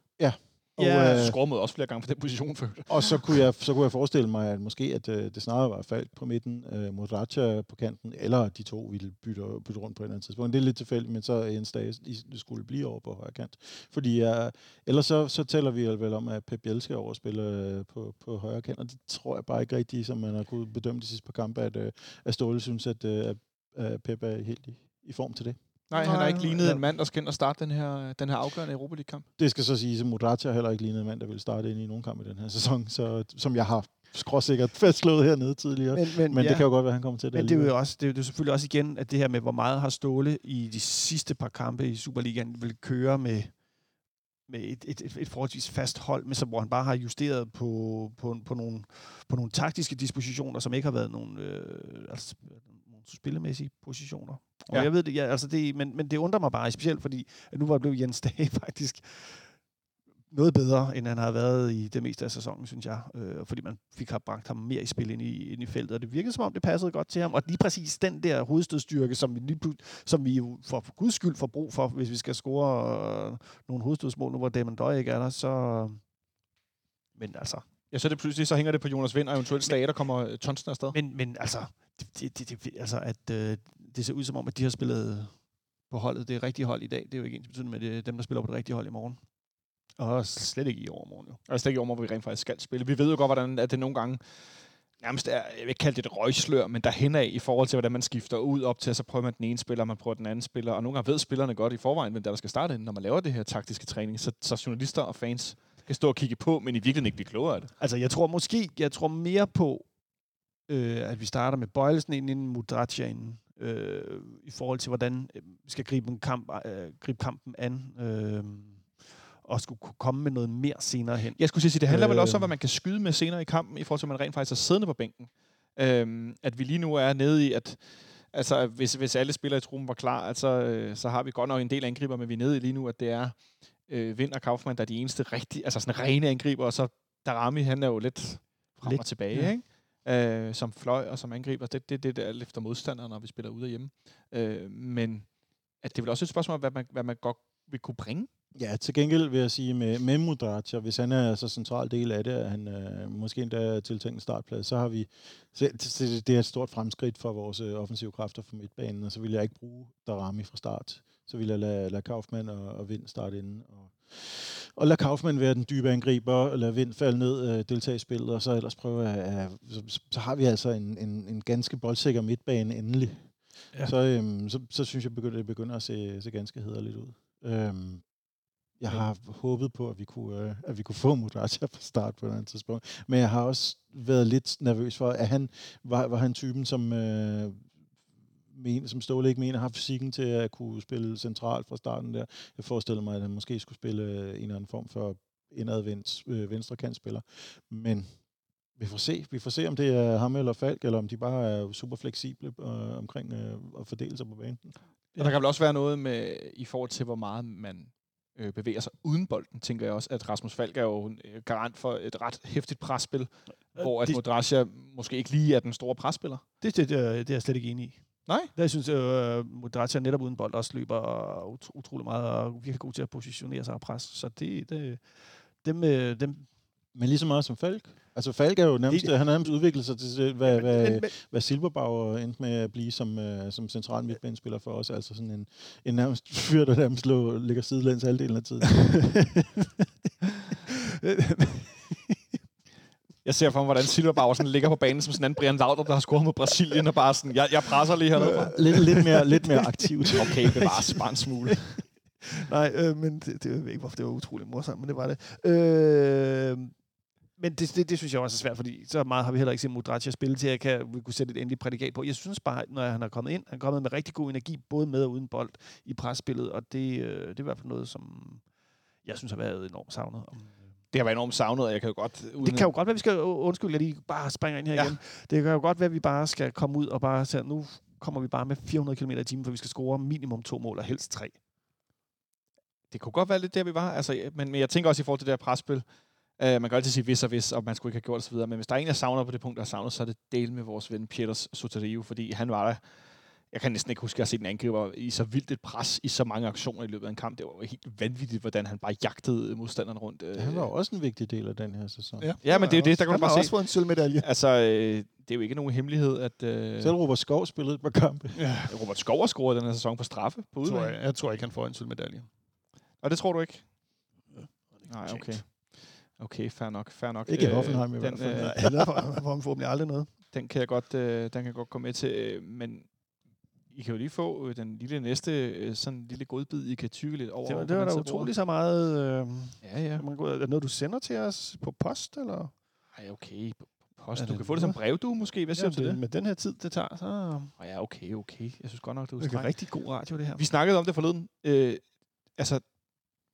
Og, Ja, øh, Scorede også flere gange på den position øvrigt. Og så kunne jeg, så kunne jeg forestille mig, at måske at, øh, det snarere var Falk på midten, øh, Modracha på kanten, eller de to ville bytte, bytte rundt på et eller andet tidspunkt. Det er lidt tilfældigt, men så Jens Dage i- skulle blive over på højre kant. Fordi jeg, ellers så, så tæller vi vel om, at Pep Biel skal over og spille øh, på, på højre kant, og det tror jeg bare ikke rigtigt, som man har kunnet bedømme de sidste par kampe, at, øh, at Ståle synes, at, øh, at Pep er helt i, i form til det. Nej, han har ikke lignet en mand, der skal ind og starte den her, den her afgørende Europa League-kamp. Det skal så sige, at Modracha heller ikke lignede en mand, der vil starte ind i nogen kamp i den her sæson, så, som jeg har skråsikkert fastslået hernede tidligere. Men, men, men ja. det kan jo godt være, at han kommer til det Men det er jo også, det er jo selvfølgelig også igen, at det her med, hvor meget har Ståle i de sidste par kampe i Superligaen vil køre med, med et, et, et, et forholdsvis fast hold, men så, hvor han bare har justeret på, på, på, nogle, på nogle taktiske dispositioner, som ikke har været nogle, øh, altså, spillemæssige positioner. Og Ja. jeg ved det, ja, altså det, men, men det undrer mig bare specielt, fordi at nu var blev Jens Dage faktisk noget bedre, end han har været i det meste af sæsonen, synes jeg. Øh, fordi man fik har bragt ham mere i spil ind i, ind i feltet, og det virkede som om, det passede godt til ham. Og lige præcis den der hovedstødstyrke, som vi, lige, som vi jo for, for guds skyld får brug for, hvis vi skal score øh, nogle hovedstødsmål, nu hvor Damon Døj ikke er der, så... Men altså, Ja, så er det pludselig, så hænger det på Jonas Vind og eventuelt Stage, der kommer øh, Tonsen afsted. men, men altså, det, det, det, altså at øh, det ser ud som om, at de har spillet på holdet, det rigtige hold i dag. Det er jo ikke ens betydende med det dem, der spiller på det rigtige hold i morgen. Og slet ikke i overmorgen, jo. Og slet ikke over, hvor vi rent faktisk skal spille. Vi ved jo godt, hvordan at det nogle gange nærmest er, jeg vil ikke kalde det et røgslør, men der hen af i forhold til, hvordan man skifter ud op til, så prøver man den ene spiller, man prøver den anden spiller, og nogle gange ved spillerne godt i forvejen, men der skal starte, når man laver det her taktiske træning, så, så journalister og fans kan stå og kigge på, men i virkeligheden ikke blive klogere af det. Altså, jeg tror måske, jeg tror mere på, øh, at vi starter med Bøjelsen ind inden Mudratia inden, øh, i forhold til, hvordan øh, vi skal gribe, en kamp, øh, gribe kampen an, øh, og skulle kunne komme med noget mere senere hen. Jeg skulle sige, det handler øh, vel også om, Øh. hvad man kan skyde med senere i kampen, i forhold til, at man rent faktisk er siddende på bænken. Øhm, at vi lige nu er nede i, at altså, hvis, hvis alle spillere i truppen var klar, altså, øh, så har vi godt nok en del angriber, men vi er nede i lige nu, at det er øh, Vind og Kaufmann, der er de eneste rigtige, altså sådan rene angriber, og så Darami, han er jo lidt frem Lidt, og tilbage, ja. ikke? Øh, som fløj og som angriber. Det er det, det, der er efter modstandere, når vi spiller ude og hjemme. Øh, men at det er vel også et spørgsmål om, hvad man, hvad man godt vil kunne bringe. Ja, til gengæld vil jeg sige med, med Mudracha, hvis han er så central del af det, at han øh, måske endda er tiltænkt en startplads, så har vi, så, det, det er et stort fremskridt for vores øh, offensive kræfter fra midtbanen, og så vil jeg ikke bruge Darami fra start. Så vil jeg lade, lade Kaufmann og, og Vind starte inden, og, og lade Kaufmann være den dybe angriber, og lade Vind falde ned, øh, deltage i spillet, og så ellers prøve at, at så, så har vi altså en, en, en ganske boldsikker midtbane endelig. Ja. Så, øhm, så, så synes jeg, begynder, det begynder at se, se ganske hederligt ud. Øhm, jeg har håbet på, at vi kunne, øh, at vi kunne få Mudracha fra start på et andet tidspunkt. Men jeg har også været lidt nervøs for, at han var, var han typen, som, øh, men, som Ståle ikke mener, har fysikken til at kunne spille centralt fra starten der. Jeg forestiller mig, at han måske skulle spille øh, en eller anden form for indadvendt øh, venstre kantspiller. Men vi får se. Vi får se, om det er ham eller Falk, eller om de bare er super fleksible øh, omkring øh, at fordele sig på banen. Og der kan vel også være noget med, i forhold til, hvor meget man øh, bevæger sig uden bolden, tænker jeg også, at Rasmus Falk er jo øh, garant for et ret hæftigt presspil, hvor at det- Modrasja måske ikke lige er den store presspiller. Det, det, det, er- det er jeg slet ikke enig i. Nej? Der synes jeg, øh, Modratia netop uden bold også løber utro, utrolig meget og virkelig god til at positionere sig og presse. Så det, det dem, øh, dem Men lige så meget som Falk. Altså Falk er jo nærmest, Det- han har nærmest udviklet sig til, hvad, hvad, Men, men, hvad Silberbauer endte med at blive som, uh, som central midtbanespiller for os. Altså sådan en, en nærmest fyr, der nærmest lå, ligger sidelæns halvdelen af tiden. Jeg ser for mig, hvordan Silberbauer sådan ligger på banen som sådan en Brian Laudrup, der har scoret mod Brasilien, og bare sådan, jeg, jeg presser lige hernede. lidt, lidt, mere, lidt mere aktivt. Okay, bevares bare en smule. Nej, øh, men det, det, jeg ved ikke, hvorfor det var utroligt morsomt, men det var det. Øh, men det, det, det, synes jeg også er svært, fordi så meget har vi heller ikke set Modratia spille til, at jeg kan, vi kunne sætte et endeligt prædikat på. Jeg synes bare, når han er kommet ind, han er kommet med rigtig god energi, både med og uden bold i presspillet, og det, øh, det er i hvert fald noget, som jeg synes har været enormt savnet. Om, Det har været enormt savnet, og jeg kan jo godt... Uden det kan jo godt være, vi skal... Undskyld, jeg lige bare springer ind her Ja. igen. Det kan jo godt være, at vi bare skal komme ud og bare sige, nu kommer vi bare med 400 km i timen, for vi skal score minimum to mål, og helst tre. Det kunne godt være lidt der, vi var. Altså, men, men jeg tænker også i forhold til det her presspil. Uh, man kan altid sige hvis og hvis, og man skulle ikke have gjort osv. Men hvis der er en, jeg savner på det punkt, der er savnet, så er det del med vores ven Pieters Soterio, fordi han var der. Jeg kan næsten ikke huske, at jeg har set en angriber i så vildt et pres i så mange aktioner i løbet af en kamp. Det var jo helt vanvittigt, hvordan han bare jagtede modstanderen rundt. øh. Han var også en vigtig del af den her sæson. Ja, Ja, men det er jo det, der kan han du bare har se. også fået en sølvmedalje. Altså, øh, det er jo ikke nogen hemmelighed, at øh, Selv Robert Skov spillede et par kampe. Robert Skov har scoret den her sæson på straffe på Tror udebane. jeg, jeg tror ikke, han får en sølvmedalje. Og det tror du ikke? Ja, Nej, okay. Okay, fair nok, fair nok. Ikke i Øh, Hoffenheim i den, hvert fald. øh, der får han forhåbentlig aldrig noget. den kan jeg godt, øh, den kan jeg godt gå med til, øh, men I kan jo lige få øh, den lille næste, øh, sådan en lille godbid, I kan tykke lidt over. Det var, det var da utroligt så meget... Øh, Ja, ja. man går, er det noget, du sender til os på post, eller? Ej, okay. På post. Er Du det kan få det som brev, du måske. Hvad siger du til det? Med den her tid, det tager, så Oh, ja, okay, okay. Jeg synes godt nok, du er det er rigtig god radio, det her. Vi snakkede om det forleden. Øh, altså,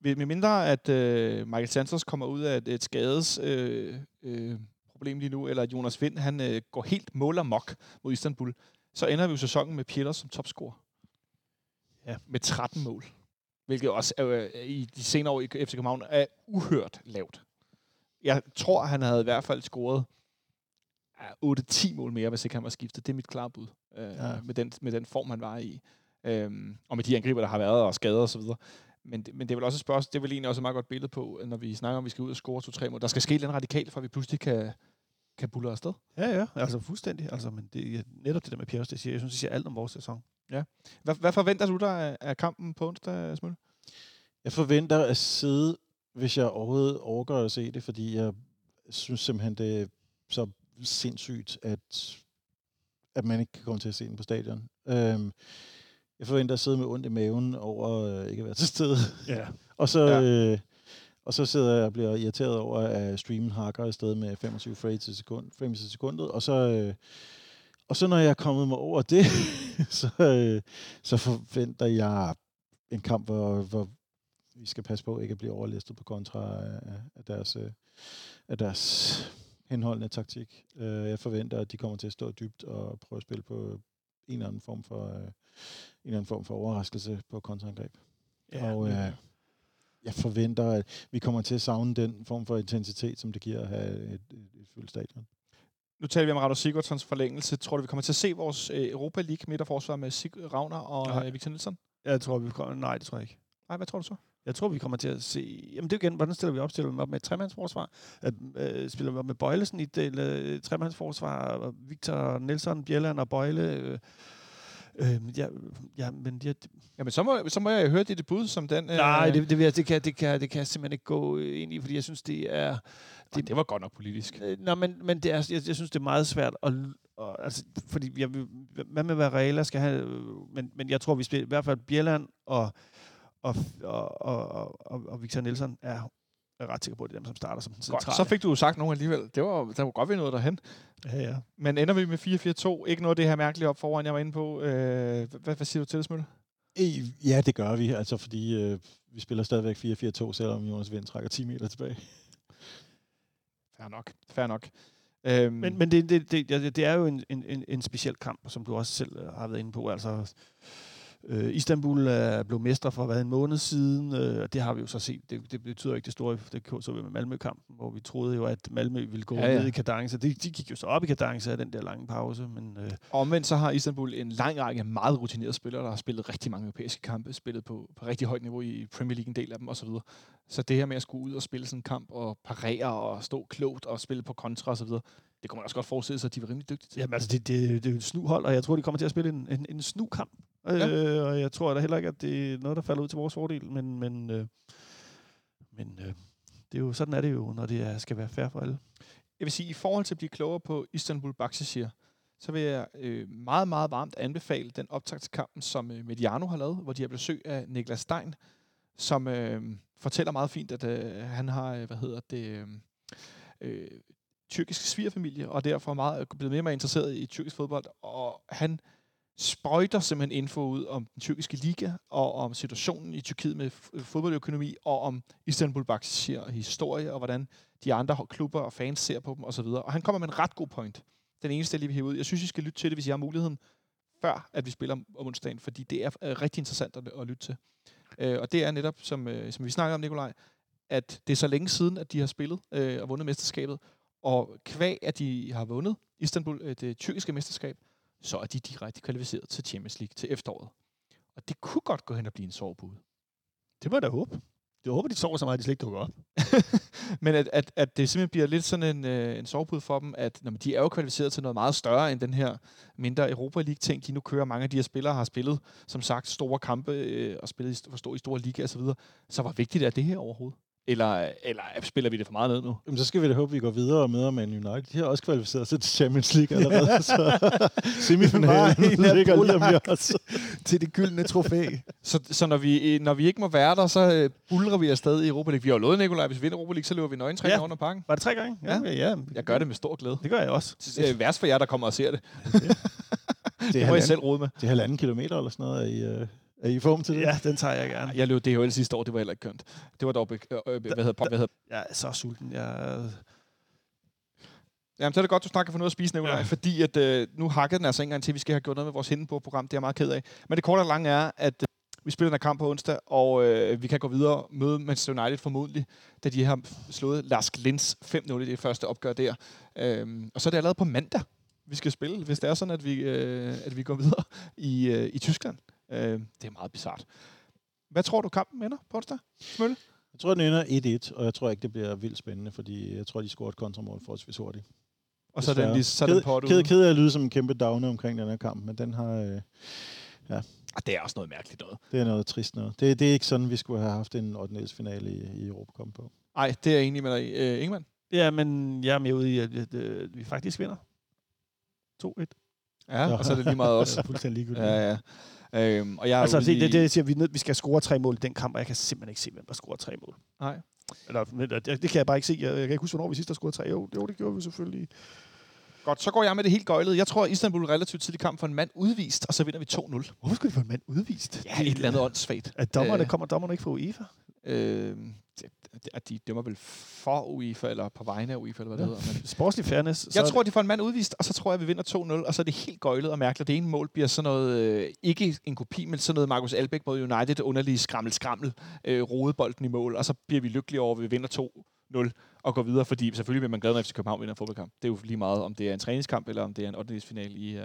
med med mindre at øh, Michael Santos kommer ud af et, et skades øh, øh, problem lige nu, eller at Jonas Vind han øh, går helt mål og mok mod Istanbul, så ender vi jo sæsonen med Pieters som topscorer. Ja. Med 13 mål. Hvilket også øh, i de senere år i FC København er uhørt lavt. Jeg tror, han havde i hvert fald scoret ja, 8-10 mål mere, hvis ikke han var skiftet. Det er mit klare bud. Øh, Ja. med, den, med den form, han var i. Øhm, og med de angriber, der har været, og skader osv. Men, det- men det er vel også et spørgsmål, det er vel egentlig også et meget godt billede på, når vi snakker om, at vi skal ud og score to-tre mål. Der skal ske lidt radikalt, for at vi pludselig kan, kan bulle afsted. Ja, ja, altså fuldstændig. Altså, men det er netop det der med Pjers, det siger, jeg synes, det siger alt om vores sæson. Hvad, hvad forventer du dig af, kampen på onsdag, Smølle? Jeg forventer at sidde, hvis jeg overhovedet overgår at se det, fordi jeg synes simpelthen, det er så sindssygt, at, at man ikke kan komme til at se den på stadion. Øhm, jeg forventer at sidde med ondt i maven over øh, ikke at være til stede. Ja. Og så, Ja. ja. øh, og så sidder jeg og bliver irriteret over, at streamen hakker afsted med 25 frames i sekund, frames i sekundet. Og så, øh, og så når jeg er kommet mig over det, så, øh, så forventer jeg en kamp, hvor, hvor vi skal passe på ikke at blive overlistet på kontra af, af deres, øh, af deres henholdende taktik. Øh, Jeg forventer, at de kommer til at stå dybt og prøve at spille på en eller anden form for, øh, en eller anden form for overraskelse på kontraangreb. ja Og øh, jeg forventer, at vi kommer til at savne den form for intensitet, som det giver at have et, et, et fyldt stadion. Nu taler vi om Rado Sigurdssons forlængelse. Tror du, vi kommer til at se vores øh, Europa League midterforsvar med Sig- Ravner og Nej. øh, Victor Nielsen? jeg tror, vi kommer... Nej, det tror jeg ikke. Nej, hvad tror du så? Jeg tror, vi kommer til at se... Jamen det er jo igen, hvordan stiller vi op? Stiller vi op med et tremandsforsvar? At, øh, spiller vi op med Bøjlesen i et del, øh, tremandsforsvar? og Victor Nielsen, Bjelland og Bøjle? Øh, øh, ja, ja, men de, Jamen, så må, så må jeg høre dit bud som den... øh, Nej, det, det, jeg, det, kan, det, kan, det kan jeg simpelthen ikke gå øh, ind i, fordi jeg synes, det er... det, det var godt nok politisk. Øh, Nå, men, men det er, jeg, jeg synes, det er meget svært at... Og, altså, fordi jeg, hvad med Varela skal have... øh, Men, men jeg tror, vi spiller, i hvert fald Bjelland og, og, og, og, og, og Victor Nielsen er er ret sikker på, at det er dem, som starter som den Godt, centrale. så fik du jo sagt nogen alligevel. Det var, der var godt vi noget derhen. Ja, ja. Men ender vi med 4-4-2? Ikke noget af det her mærkelige op foran, jeg var inde på. Øh, hvad, hvad siger du til det, Smølle? Ja, det gør vi, altså fordi øh, vi spiller stadigvæk 4-4-2, selvom Jonas Vind trækker 10 meter tilbage. Fair nok. Fair nok. Øhm, Men, men det, det, det, det, er jo en, en, en, en speciel kamp, som du også selv øh, har været inde på. Altså, Øh, Istanbul er blevet mestre for hvad, en måned siden, øh, og det har vi jo så set. Det, det betyder ikke det store, det så vi med Malmø-kampen, hvor vi troede jo, at Malmø ville gå Ja, ja, ned i kadence. De, de gik jo så op i kadence af den der lange pause, men øh, Og omvendt så har Istanbul en lang række meget rutinerede spillere, der har spillet rigtig mange europæiske kampe, spillet på, på rigtig højt niveau i Premier League, en del af dem osv. Så det her med at skulle ud og spille sådan en kamp og parere og stå klogt og spille på kontra osv., det kunne man også godt forestille sig, at de var rimelig dygtige til. jamen, altså, det, det, det er jo et snuhold, og jeg tror, de kommer til at spille en, en, en snu-kamp. Ja. Øh, og jeg tror da heller ikke, at det er noget, der falder ud til vores fordel, men, men, øh, men øh, det er jo, sådan er det jo, når det er, skal være fair for alle. Jeg vil sige, i forhold til at blive klogere på Istanbul Baksashir, så vil jeg øh, meget, meget varmt anbefale den optagtskampen, som øh, Mediano har lavet, hvor de har besøg af Niklas Stein, som øh, fortæller meget fint, at øh, han har, øh, hvad hedder det, øh, øh, tyrkisk svigerfamilie, og derfor er meget, blevet mere og mere interesseret i tyrkisk fodbold, og han sprøjter simpelthen info ud om den tyrkiske liga, og om situationen i Tyrkiet med øh, fodboldøkonomi, og om Istanbul Baksashir historie, og hvordan de andre klubber og fans ser på dem osv. Og han kommer med en ret god point. Den eneste, jeg lige vil hive ud. Jeg synes, I skal lytte til det, hvis I har muligheden, før at vi spiller om, onsdagen, fordi det er rigtig interessant at, at lytte til. Øh, og det er netop, som, øh, som vi snakker om, Nikolaj, at det er så længe siden, at de har spillet øh, og vundet mesterskabet, og kvæg, at de har vundet Istanbul, øh, det tyrkiske mesterskab, så er de direkte kvalificeret til Champions League til efteråret. Og det kunne godt gå hen og blive en sovepude. Det må jeg da håbe. Jeg håber, de sover så meget, at de slet ikke dukker op. Men at, at, at det simpelthen bliver lidt sådan en, øh, en sovepude for dem, at når de er jo kvalificeret til noget meget større end den her mindre Europa League-ting, de nu kører. Mange af de her spillere har spillet, som sagt, store kampe øh, og spillet i, for stor, i store ligaer osv. Så, så hvor vigtigt er det her overhovedet? Eller, eller spiller vi det for meget ned nu? Jamen, så skal vi da håbe, at vi går videre og møder Man United. De har også kvalificeret sig til Champions League allerede, så semifinalen ligger lige om hjørnet. Til det gyldne trofæ. Så, så når, vi, når vi ikke må være der, så øh, bulrer vi afsted i Europa League. Vi har jo lovet, Nikolaj, hvis vi vinder Europa League, så løber vi nøgentræner Ja. under pakken. Var det tre gange? Ja. ja. ja. Jeg gør det med stor glæde. Det gør jeg også. Det er værst for jer, der kommer og ser det. Det Det må jeg halvanden, selv rode med. det er halvanden kilometer eller sådan noget. I, øh, er I form til det? Ja, den tager jeg gerne. Jeg løb DHL sidste år, det var heller ikke kønt. Det var dog, be- øh, øh, hvad hedder, hvad hedder Jeg er så sulten. Jeg... Jamen, så er det godt, du snakker for noget at spise, Nicolaj, ja. Fordi at, øh, nu hakker den altså ikke engang til, at vi skal have gjort noget med vores hende på program. Det er jeg meget ked af. Men det korte og lange er, at øh, vi spiller den her kamp på onsdag, og øh, vi kan gå videre og møde Manchester United formodentlig, da de har slået Lars Glins 5-0 i det første opgør der. Øhm, og så er det allerede på mandag, vi skal spille, hvis det er sådan, at vi, øh, at vi går videre i, øh, i Tyskland. Øh, det er meget bizart. Hvad tror du, kampen ender på onsdag? Smølle? Jeg tror, den ender 1-1, og jeg tror ikke, det bliver vildt spændende, fordi jeg tror, de scorer et kontramål forholdsvis hurtigt. Og så er den, lige, så er den på Ked, ked af at lyde som en kæmpe downer omkring den her kamp, men den har, øh, Ah, det er også noget mærkeligt noget. det er noget trist noget. Det, det er ikke sådan, vi skulle have haft en 8. finale i, i Europa Cup på. Nej, det er jeg enig med dig i. Øh, Ingemann? Ja, men jeg er med ude i, at, at, at vi faktisk vinder. 2-1. Ja, og så er det lige meget også. er fuldstændig ligegyldigt. Ja, ja. Øhm, og jeg er Altså, ude det, det, i- det siger, vi, er vi skal score tre mål i den kamp, og jeg kan simpelthen ikke se, hvem der scorer tre mål. Nej. Eller, men det, det kan jeg bare ikke se. Jeg, jeg kan ikke huske, hvornår vi sidst har scoret tre. Jo, jo, det gjorde vi selvfølgelig. Godt, så går jeg med det helt gøjlede. Jeg tror, at Istanbul er relativt tidlig kamp for en mand udvist, og så vinder vi 2-0. Hvorfor skulle de få en mand udvist? Ja, et eller andet åndssvagt. At dommerne, Øh. kommer dommerne ikke fra UEFA? Øh, det- det- at de dømmer vel for UEFA, eller på vegne af UEFA, eller hvad det Ja. hedder. Men Sportslig fairness. jeg tror, de får en mand udvist, og så tror jeg, at vi vinder 2-0, og så er det helt gøjlet og mærkeligt. Det ene mål bliver sådan noget, øh, ikke en kopi, men sådan noget Markus Albeck mod United, underlig skrammel-skrammel, øh, rode bolden i mål, og så bliver vi lykkelige over, at vi vinder 2-0 og går videre, fordi selvfølgelig vil man glad, når FC København vinder en fodboldkamp. Det er jo lige meget, om det er en træningskamp, eller om det er en 8. finale i, uh,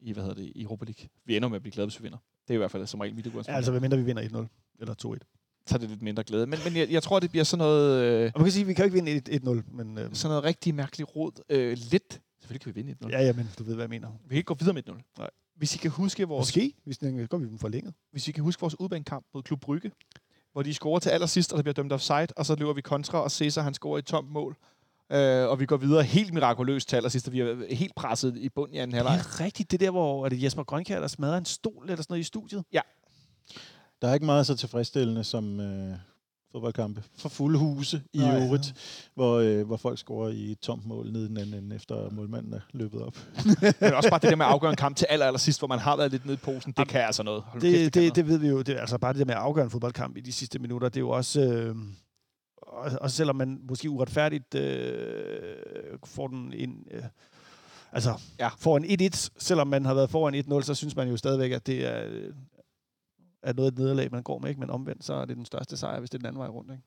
i, hvad hedder det, i Europa League. Vi ender med at blive glade, hvis vi vinder. Det er i hvert fald som regel mit udgangspunkt. Ja, altså, hvad mindre vi vinder 1-0 eller 2-1. Så er det lidt mindre glæde. Men, men jeg, jeg tror, det bliver sådan noget, øh, Og man kan sige, vi kan jo ikke vinde 1-0, men... Øh, sådan noget rigtig mærkeligt råd. Øh, lidt. Selvfølgelig kan vi vinde 1-0. ja, ja, men du ved, hvad jeg mener. Vi kan ikke gå videre med 1-0. Nej. Hvis I kan huske vores, Måske, hvis den går vi dem forlænget. hvis vi kan huske vores udbanekamp mod Klub Brygge, hvor de scorer til allersidst, og der bliver dømt offside, og så løber vi kontra, og Cesar han scorer et tomt mål. Øh, og vi går videre helt mirakuløst til allersidst, og vi er helt presset i bunden i anden Det halvleg. er rigtigt, det der, hvor er det Jesper Grønkær, der smadrer en stol eller sådan noget i studiet. Der er ikke meget så tilfredsstillende som øh, fodboldkampe for fulde huse i Nej, øvrigt, hvor, øh, hvor folk scorer i et tomt mål nede den anden efter målmanden er løbet op. Men også bare det der med at afgøre en kamp til aller, allersidst, hvor man har været lidt nede i posen, det kan altså noget. Hold nu kæft, Det, det, det ved vi jo. Det, er altså bare det der med at afgøre en fodboldkamp i de sidste minutter, det er jo også... Øh, og, og selvom man måske uretfærdigt øh, får den en... Øh, altså, Ja. ja. får en 1-1, selvom man har været foran 1-0, så synes man jo stadigvæk, at det er... Er noget af et nederlag, man går med, ikke? men omvendt, så er det den største sejr, hvis det er den anden vej rundt. Ikke?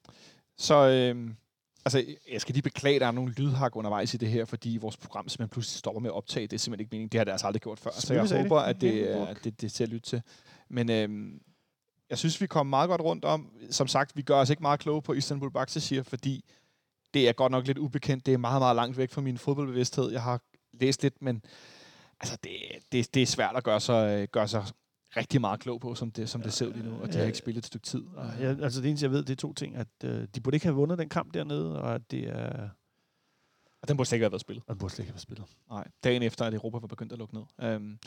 Så øh, altså, jeg skal lige beklage, at der er nogle lydhak undervejs i det her, fordi vores program simpelthen pludselig stopper med at optage. Det er simpelthen ikke meningen. Det har det altså aldrig gjort før. Så jeg håber, sagde at det, er, at det, det er til at lytte til. Men øh, jeg synes, vi kom meget godt rundt om. Som sagt, vi gør os ikke meget kloge på Istanbul Baksashir, fordi det er godt nok lidt ubekendt. Det er meget, meget langt væk fra min fodboldbevidsthed. Jeg har læst lidt, men altså, det, det, det er svært at gøre sig, gøre sig rigtig meget klog på, som det, som det ser ud lige nu, og de har ikke spillet et stykke tid. Og jeg, altså det eneste, jeg ved, det er to ting. At øh, de burde ikke have vundet den kamp dernede, og at det er... Og den burde slet ikke have været spillet. Og den burde slet ikke have været spillet. Nej, dagen efter, at Europa var begyndt at lukke ned. Um,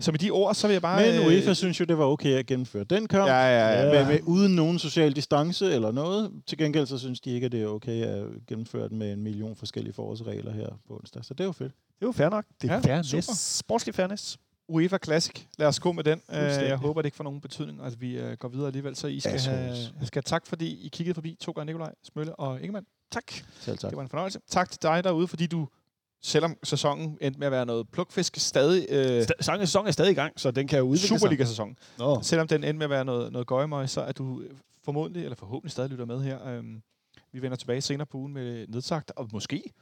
så med de ord, så vil jeg bare... Men UEFA synes jo, det var okay at gennemføre den kamp. Ja, ja, ja. Med, med, uden nogen social distance eller noget. Til gengæld så synes de ikke, at det er okay at gennemføre den med en million forskellige forårsregler her på onsdag. Så det er jo fedt. Det var fair nok. Det er Ja, ja, fairness. super. Sportslig fairness. UEFA Classic. Lad os gå med den. Uh, jeg håber, det ikke får nogen betydning, at vi uh, går videre alligevel. Så I skal, Assholes. have, jeg skal have tak, fordi I kiggede forbi. To gange Nikolaj, Smølle og Ingemann. Tak. Selv tak. Det var en fornøjelse. Tak til dig derude, fordi du, selvom sæsonen endte med at være noget plukfisk, stadig... Uh, Sta- Sangens sæson er stadig i gang, så den kan jo udvikle. Superliga-sæson. Nå. Selvom den endte med at være noget, noget gøjemøg, så er du øh, formodentlig, eller forhåbentlig stadig lytter med her. Øhm, vi vender tilbage senere på ugen med nedsagt, og måske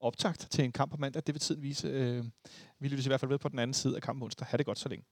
optakt til en kamp på mandag. Det vil tiden vise. Øh, vi lyttes i hvert fald ved på den anden side af kampen onsdag. Ha' det godt så længe.